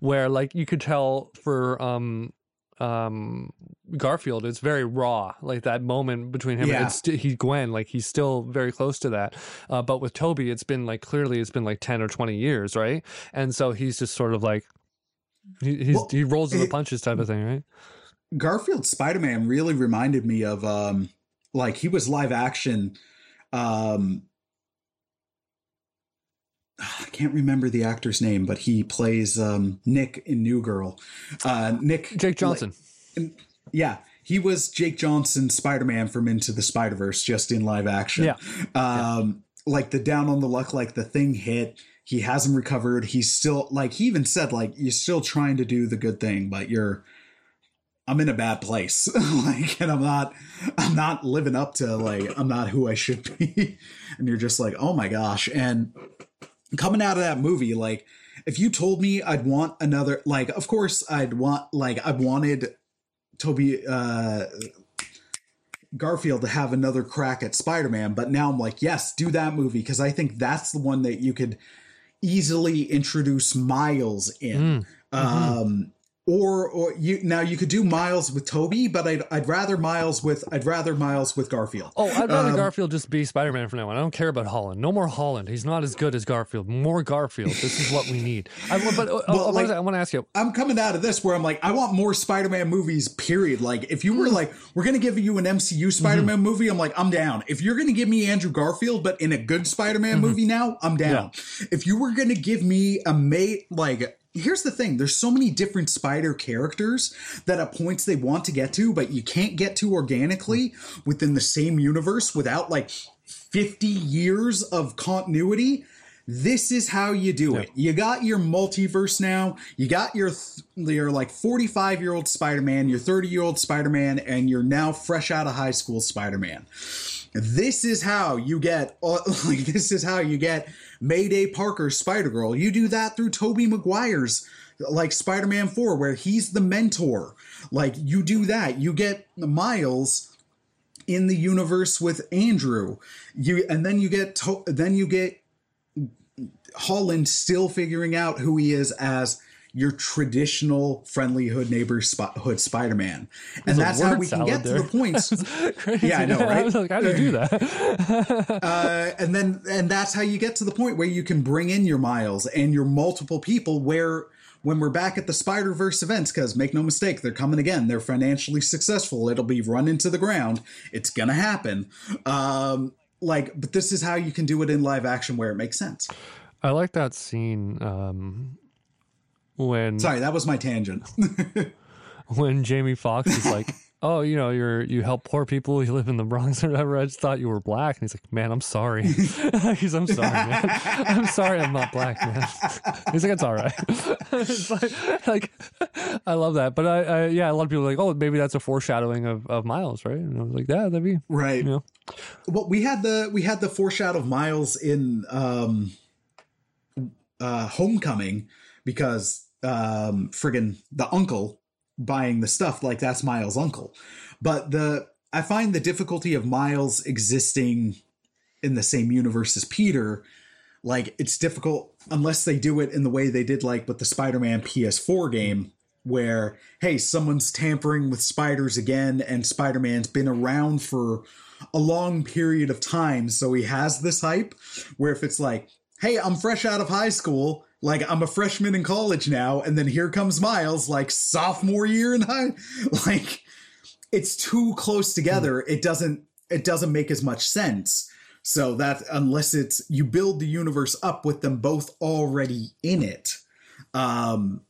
where like you could tell for um um Garfield it's very raw like that moment between him Yeah. and it's st- he Gwen like he's still very close to that. Uh, but with Tobey it's been like clearly it's been like 10 or 20 years right? And so he's just sort of like he he's, Well, he rolls with the punches type of thing right? Garfield Spider Man really reminded me of um like he was live action um I can't remember the actor's name, but he plays um Nick in New Girl. Uh Nick Jake Johnson yeah, he was Jake Johnson Spider Man from Into the Spider Verse just in live action. Yeah. Um, like the down on the luck, like the thing hit. He hasn't recovered. He's still like he even said like you're still trying to do the good thing, but you're. I'm in a bad place, like, and I'm not. I'm not living up to like I'm not who I should be, and you're just like, oh my gosh, and coming out of that movie, like if you told me I'd want another, like, of course I'd want, like, I wanted Tobey uh, Garfield to have another crack at Spider Man, but now I'm like, yes, do that movie because I think that's the one that you could easily introduce Miles in. Um, or or you now you could do Miles with Tobey, but I'd I'd rather Miles with I'd rather Miles with Garfield. Oh, I'd rather Um, Garfield just be Spider Man from now on. I don't care about Holland. No more Holland. He's not as good as Garfield. More Garfield. This is what we need. I, but uh, Well, I, like- I want to ask you. I'm coming out of this where I'm like, I want more Spider-Man movies, period. Like, if you were like, we're gonna give you an MCU Spider-Man movie, I'm like, I'm down. If you're gonna give me Andrew Garfield, but in a good Spider-Man movie now, I'm down. If you were gonna give me a mate, like, here's the thing: there's so many different Spider characters that at points they want to get to, but you can't get to organically within the same universe without like 50 years of continuity. This is how you do it. You got your multiverse now. You got your th- your like 45 year old Spider Man, your 30 year old Spider Man, and you're now fresh out of high school Spider Man. This is how you get uh, like this is how you get Mayday Parker Spider Girl. You do that through Tobey Maguire's like Spider Man 4, where he's the mentor. Like you do that. You get Miles in the universe with Andrew. You and then you get to, then you get Holland still figuring out who he is as your traditional friendly hood neighbor spot, hood Spider-Man. And a that's how we can get to there. the points. Crazy. Yeah, I know, I right? was like, how do you do that? uh, and then and that's how you get to the point where you can bring in your Miles and your multiple people where when we're back at the Spider-Verse events cuz make no mistake they're coming again they're financially successful it'll be run into the ground it's going to happen um like but this is how you can do it in live action where it makes sense I like that scene um, when Sorry, that was my tangent. when Jamie Foxx is like, "Oh, you know, you're you help poor people. You live in the Bronx or whatever." I just thought you were black, and he's like, "Man, I'm sorry." he's, "I'm sorry, man. I'm sorry, I'm not black, man." he's like, "It's all right." it's like, like, I love that, but I, I, yeah, a lot of people are like, "Oh, maybe that's a foreshadowing of, of Miles, right?" And I was like, "Yeah, that'd be right. you know." Well, we had the we had the foreshadow of Miles in um uh Homecoming because um friggin' the uncle buying the stuff like that's Miles' uncle. But the I find the difficulty of Miles existing in the same universe as Peter like it's difficult unless they do it in the way they did like with the Spider-Man PS4 game where hey someone's tampering with spiders again and Spider-Man's been around for a long period of time so he has this hype where if it's like hey I'm fresh out of high school like I'm a freshman in college now and then here comes Miles like sophomore year in high like it's too close together it doesn't it doesn't make as much sense so that unless it's you build the universe up with them both already in it, um,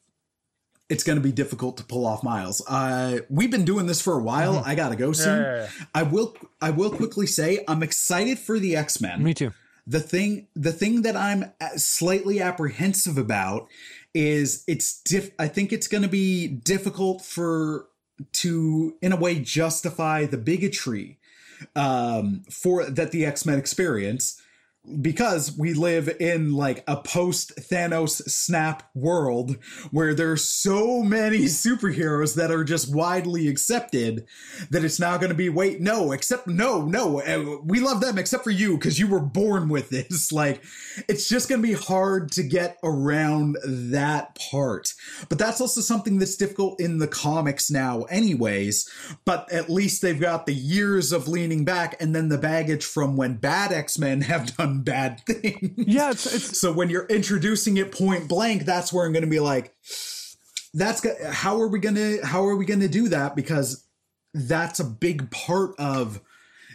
it's going to be difficult to pull off Miles. Uh, we've been doing this for a while. I gotta go soon. yeah, yeah. I will. I will quickly say I'm excited for the X Men. Me too. The thing, the thing that I'm slightly apprehensive about is it's diff. I think it's going to be difficult for to, in a way, justify the bigotry um, for that the X Men experience because we live in like a post Thanos snap world where there's so many superheroes that are just widely accepted that it's now going to be wait no except no no uh, we love them except for you because you were born with this. Like it's just going to be hard to get around that part. But that's also something that's difficult in the comics now anyways but at least they've got the years of leaning back and then the baggage from when bad X-Men have done bad things. Yeah, it's, it's So when you're introducing it point blank, that's where I'm going to be like, that's how are we going to how are we going to do that? Because that's a big part of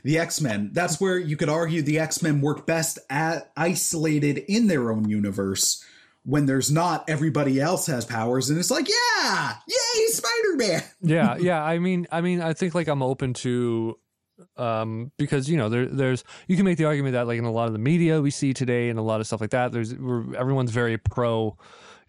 the X Men. That's where you could argue the X Men work best at isolated in their own universe. When there's not everybody else has powers, and it's like, yeah, yay, Spider Man. yeah yeah i mean i mean i think like i'm open to um because you know there there's you can make the argument that like in a lot of the media we see today and a lot of stuff like that there's everyone's very pro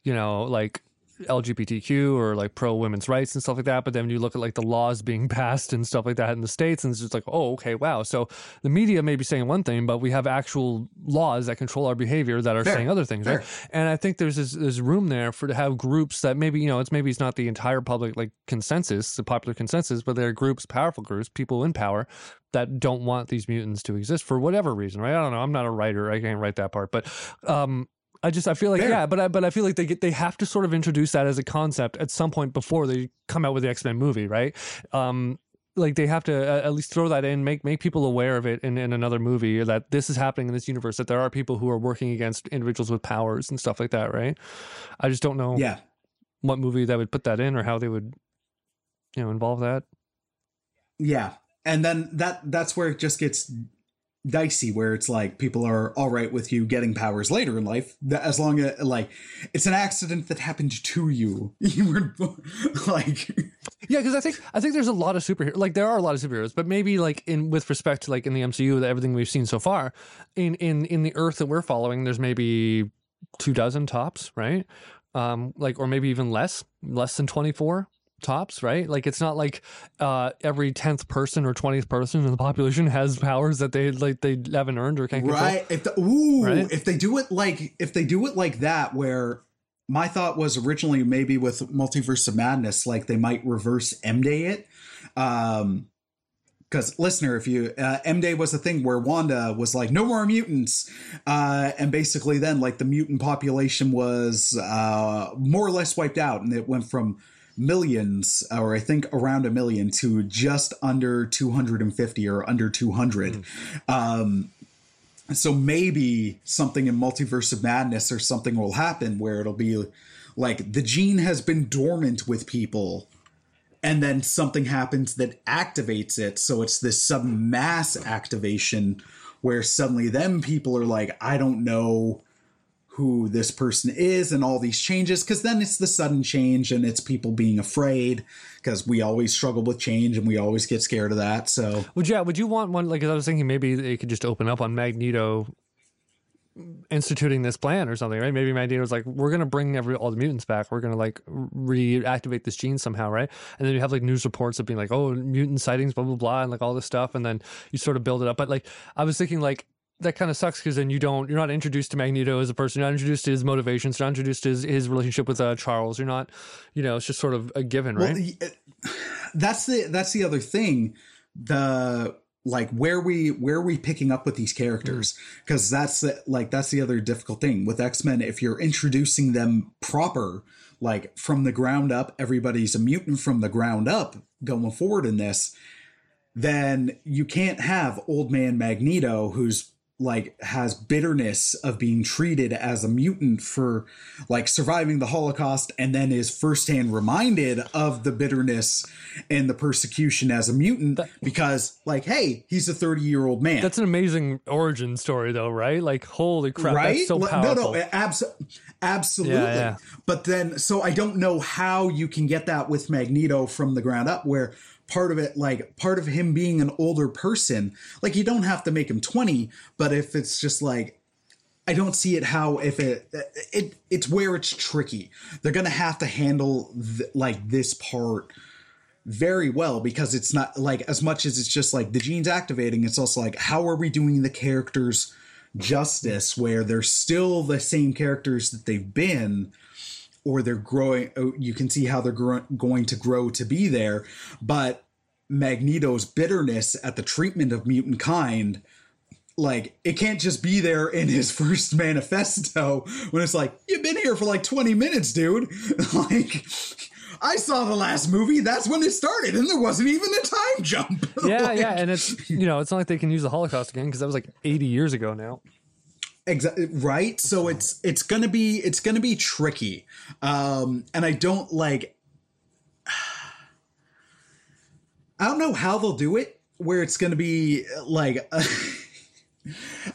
you know like LGBTQ or like pro women's rights and stuff like that. But then you look at like the laws being passed and stuff like that in the states, and it's just like, oh, okay, wow. So the media may be saying one thing, but we have actual laws that control our behavior that are Fair. saying other things, right? And I think there's this, there's room there for to have groups that maybe you know it's maybe it's not the entire public like consensus, the popular consensus, but there are groups, powerful groups, people in power that don't want these mutants to exist for whatever reason, right? I don't know. I'm not a writer. I can't write that part, but um, I just I feel like Fair. yeah, but I but I feel like they get they have to sort of introduce that as a concept at some point before they come out with the X Men movie, right? Um, like they have to uh, at least throw that in, make make people aware of it in, in another movie that this is happening in this universe, that there are people who are working against individuals with powers and stuff like that, right? I just don't know Yeah, what movie that would put that in or how they would, you know, involve that. Yeah. And then that that's where it just gets dicey where it's like people are all right with you getting powers later in life that as long as like it's an accident that happened to you you were like Yeah, because I think I think there's a lot of superheroes. Like there are a lot of superheroes, but maybe like in with respect to like in the MCU, everything we've seen so far, in in in the Earth that we're following, there's maybe two dozen tops, right? Um, like or maybe even less, less than twenty four tops, right? Like it's not like uh every tenth person or twentieth person in the population has powers that they like they haven't earned or can't control. right if the, ooh Right? if they do it like if they do it like that where my thought was originally maybe with multiverse of madness like they might reverse m day it um because listener if you uh, m day was the thing where wanda was like no more mutants uh and basically then like the mutant population was uh more or less wiped out and it went from millions or i think around a million to just under 250 or under 200 um so maybe something in multiverse of madness or something will happen where it'll be like the gene has been dormant with people and then something happens that activates it. So it's this sudden mass activation where suddenly them people are like i don't know who this person is and all these changes because then it's the sudden change and it's people being afraid because we always struggle with change and we always get scared of that so Would you? Would you want one? Like I was thinking, maybe they could just open up on Magneto instituting this plan or something, right? Maybe Magneto's like, we're gonna bring every all the mutants back. We're gonna like reactivate this gene somehow, right? And then you have like news reports of being like, oh, mutant sightings, blah blah blah, and like all this stuff, and then you sort of build it up. But like, I was thinking like. That kind of sucks because then you don't, you're not introduced to Magneto as a person. You're not introduced to his motivations. You're not introduced to his, his relationship with uh, Charles. You're not, you know, it's just sort of a given, right? Well, that's the that's the other thing. The like where we where we picking up with these characters because that's the, like that's the other difficult thing with x-men if you're introducing them proper like from the ground up everybody's a mutant from the ground up going forward in this then you can't have old man magneto who's like has bitterness of being treated as a mutant for like surviving the holocaust and then is firsthand reminded of the bitterness and the persecution as a mutant that, because like hey he's a 30 year old man that's an amazing origin story though right like holy crap right so powerful. no no abs- absolutely yeah, yeah. but then so i don't know how you can get that with magneto from the ground up where part of it like part of him being an older person like you don't have to make him 20 but if it's just like i don't see it how if it it it's where it's tricky. They're gonna have to handle th- like this part very well because it's not like as much as it's just like the genes activating it's also like how are we doing the characters justice where they're still the same characters that they've been or they're growing oh, you can see how they're gro- going to grow to be there but magneto's bitterness at the treatment of mutant kind like it can't just be there in his first manifesto when it's like you've been here for like 20 minutes dude like I saw the last movie. That's when it started, and there wasn't even a time jump. Yeah, like, yeah, and it's you know it's not like they can use the Holocaust again because that was like 80 years ago now. Exactly right. So it's it's gonna be it's gonna be tricky, um, and I don't like. I don't know how they'll do it. Where it's gonna be like.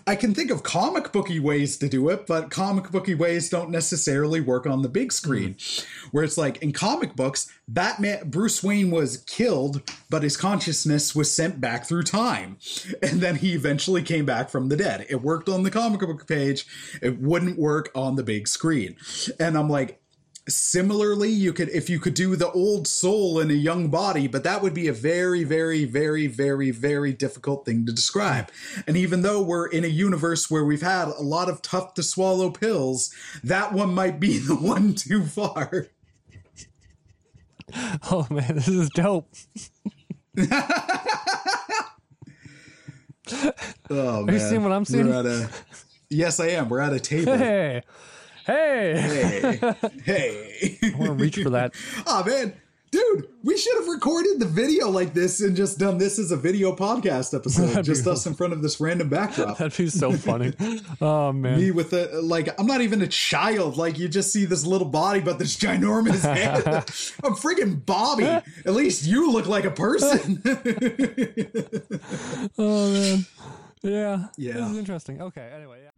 I can think of comic booky ways to do it, but comic booky ways don't necessarily work on the big screen. Mm. Where it's like in comic books, Batman Bruce Wayne was killed, but his consciousness was sent back through time. And then he eventually came back from the dead. It worked on the comic book page, it wouldn't work on the big screen. And I'm like, Similarly, you could if you could do the old soul in a young body, but that would be a very, very, very, very, very difficult thing to describe. And even though we're in a universe where we've had a lot of tough to swallow pills, that one might be the one too far. Oh man, this is dope. oh man. Are you seeing what I'm seeing? A, yes, I am. We're at a table. Hey. Hey, hey, hey! I want to reach for that. oh man, dude, we should have recorded the video like this and just done this as a video podcast episode, just us in front of this random backdrop. That'd be so funny. oh man, me with the like, I'm not even a child. Like, you just see this little body, but this ginormous head. I'm freaking Bobby. At least you look like a person. oh man, yeah, yeah, this is interesting. Okay, anyway. Yeah.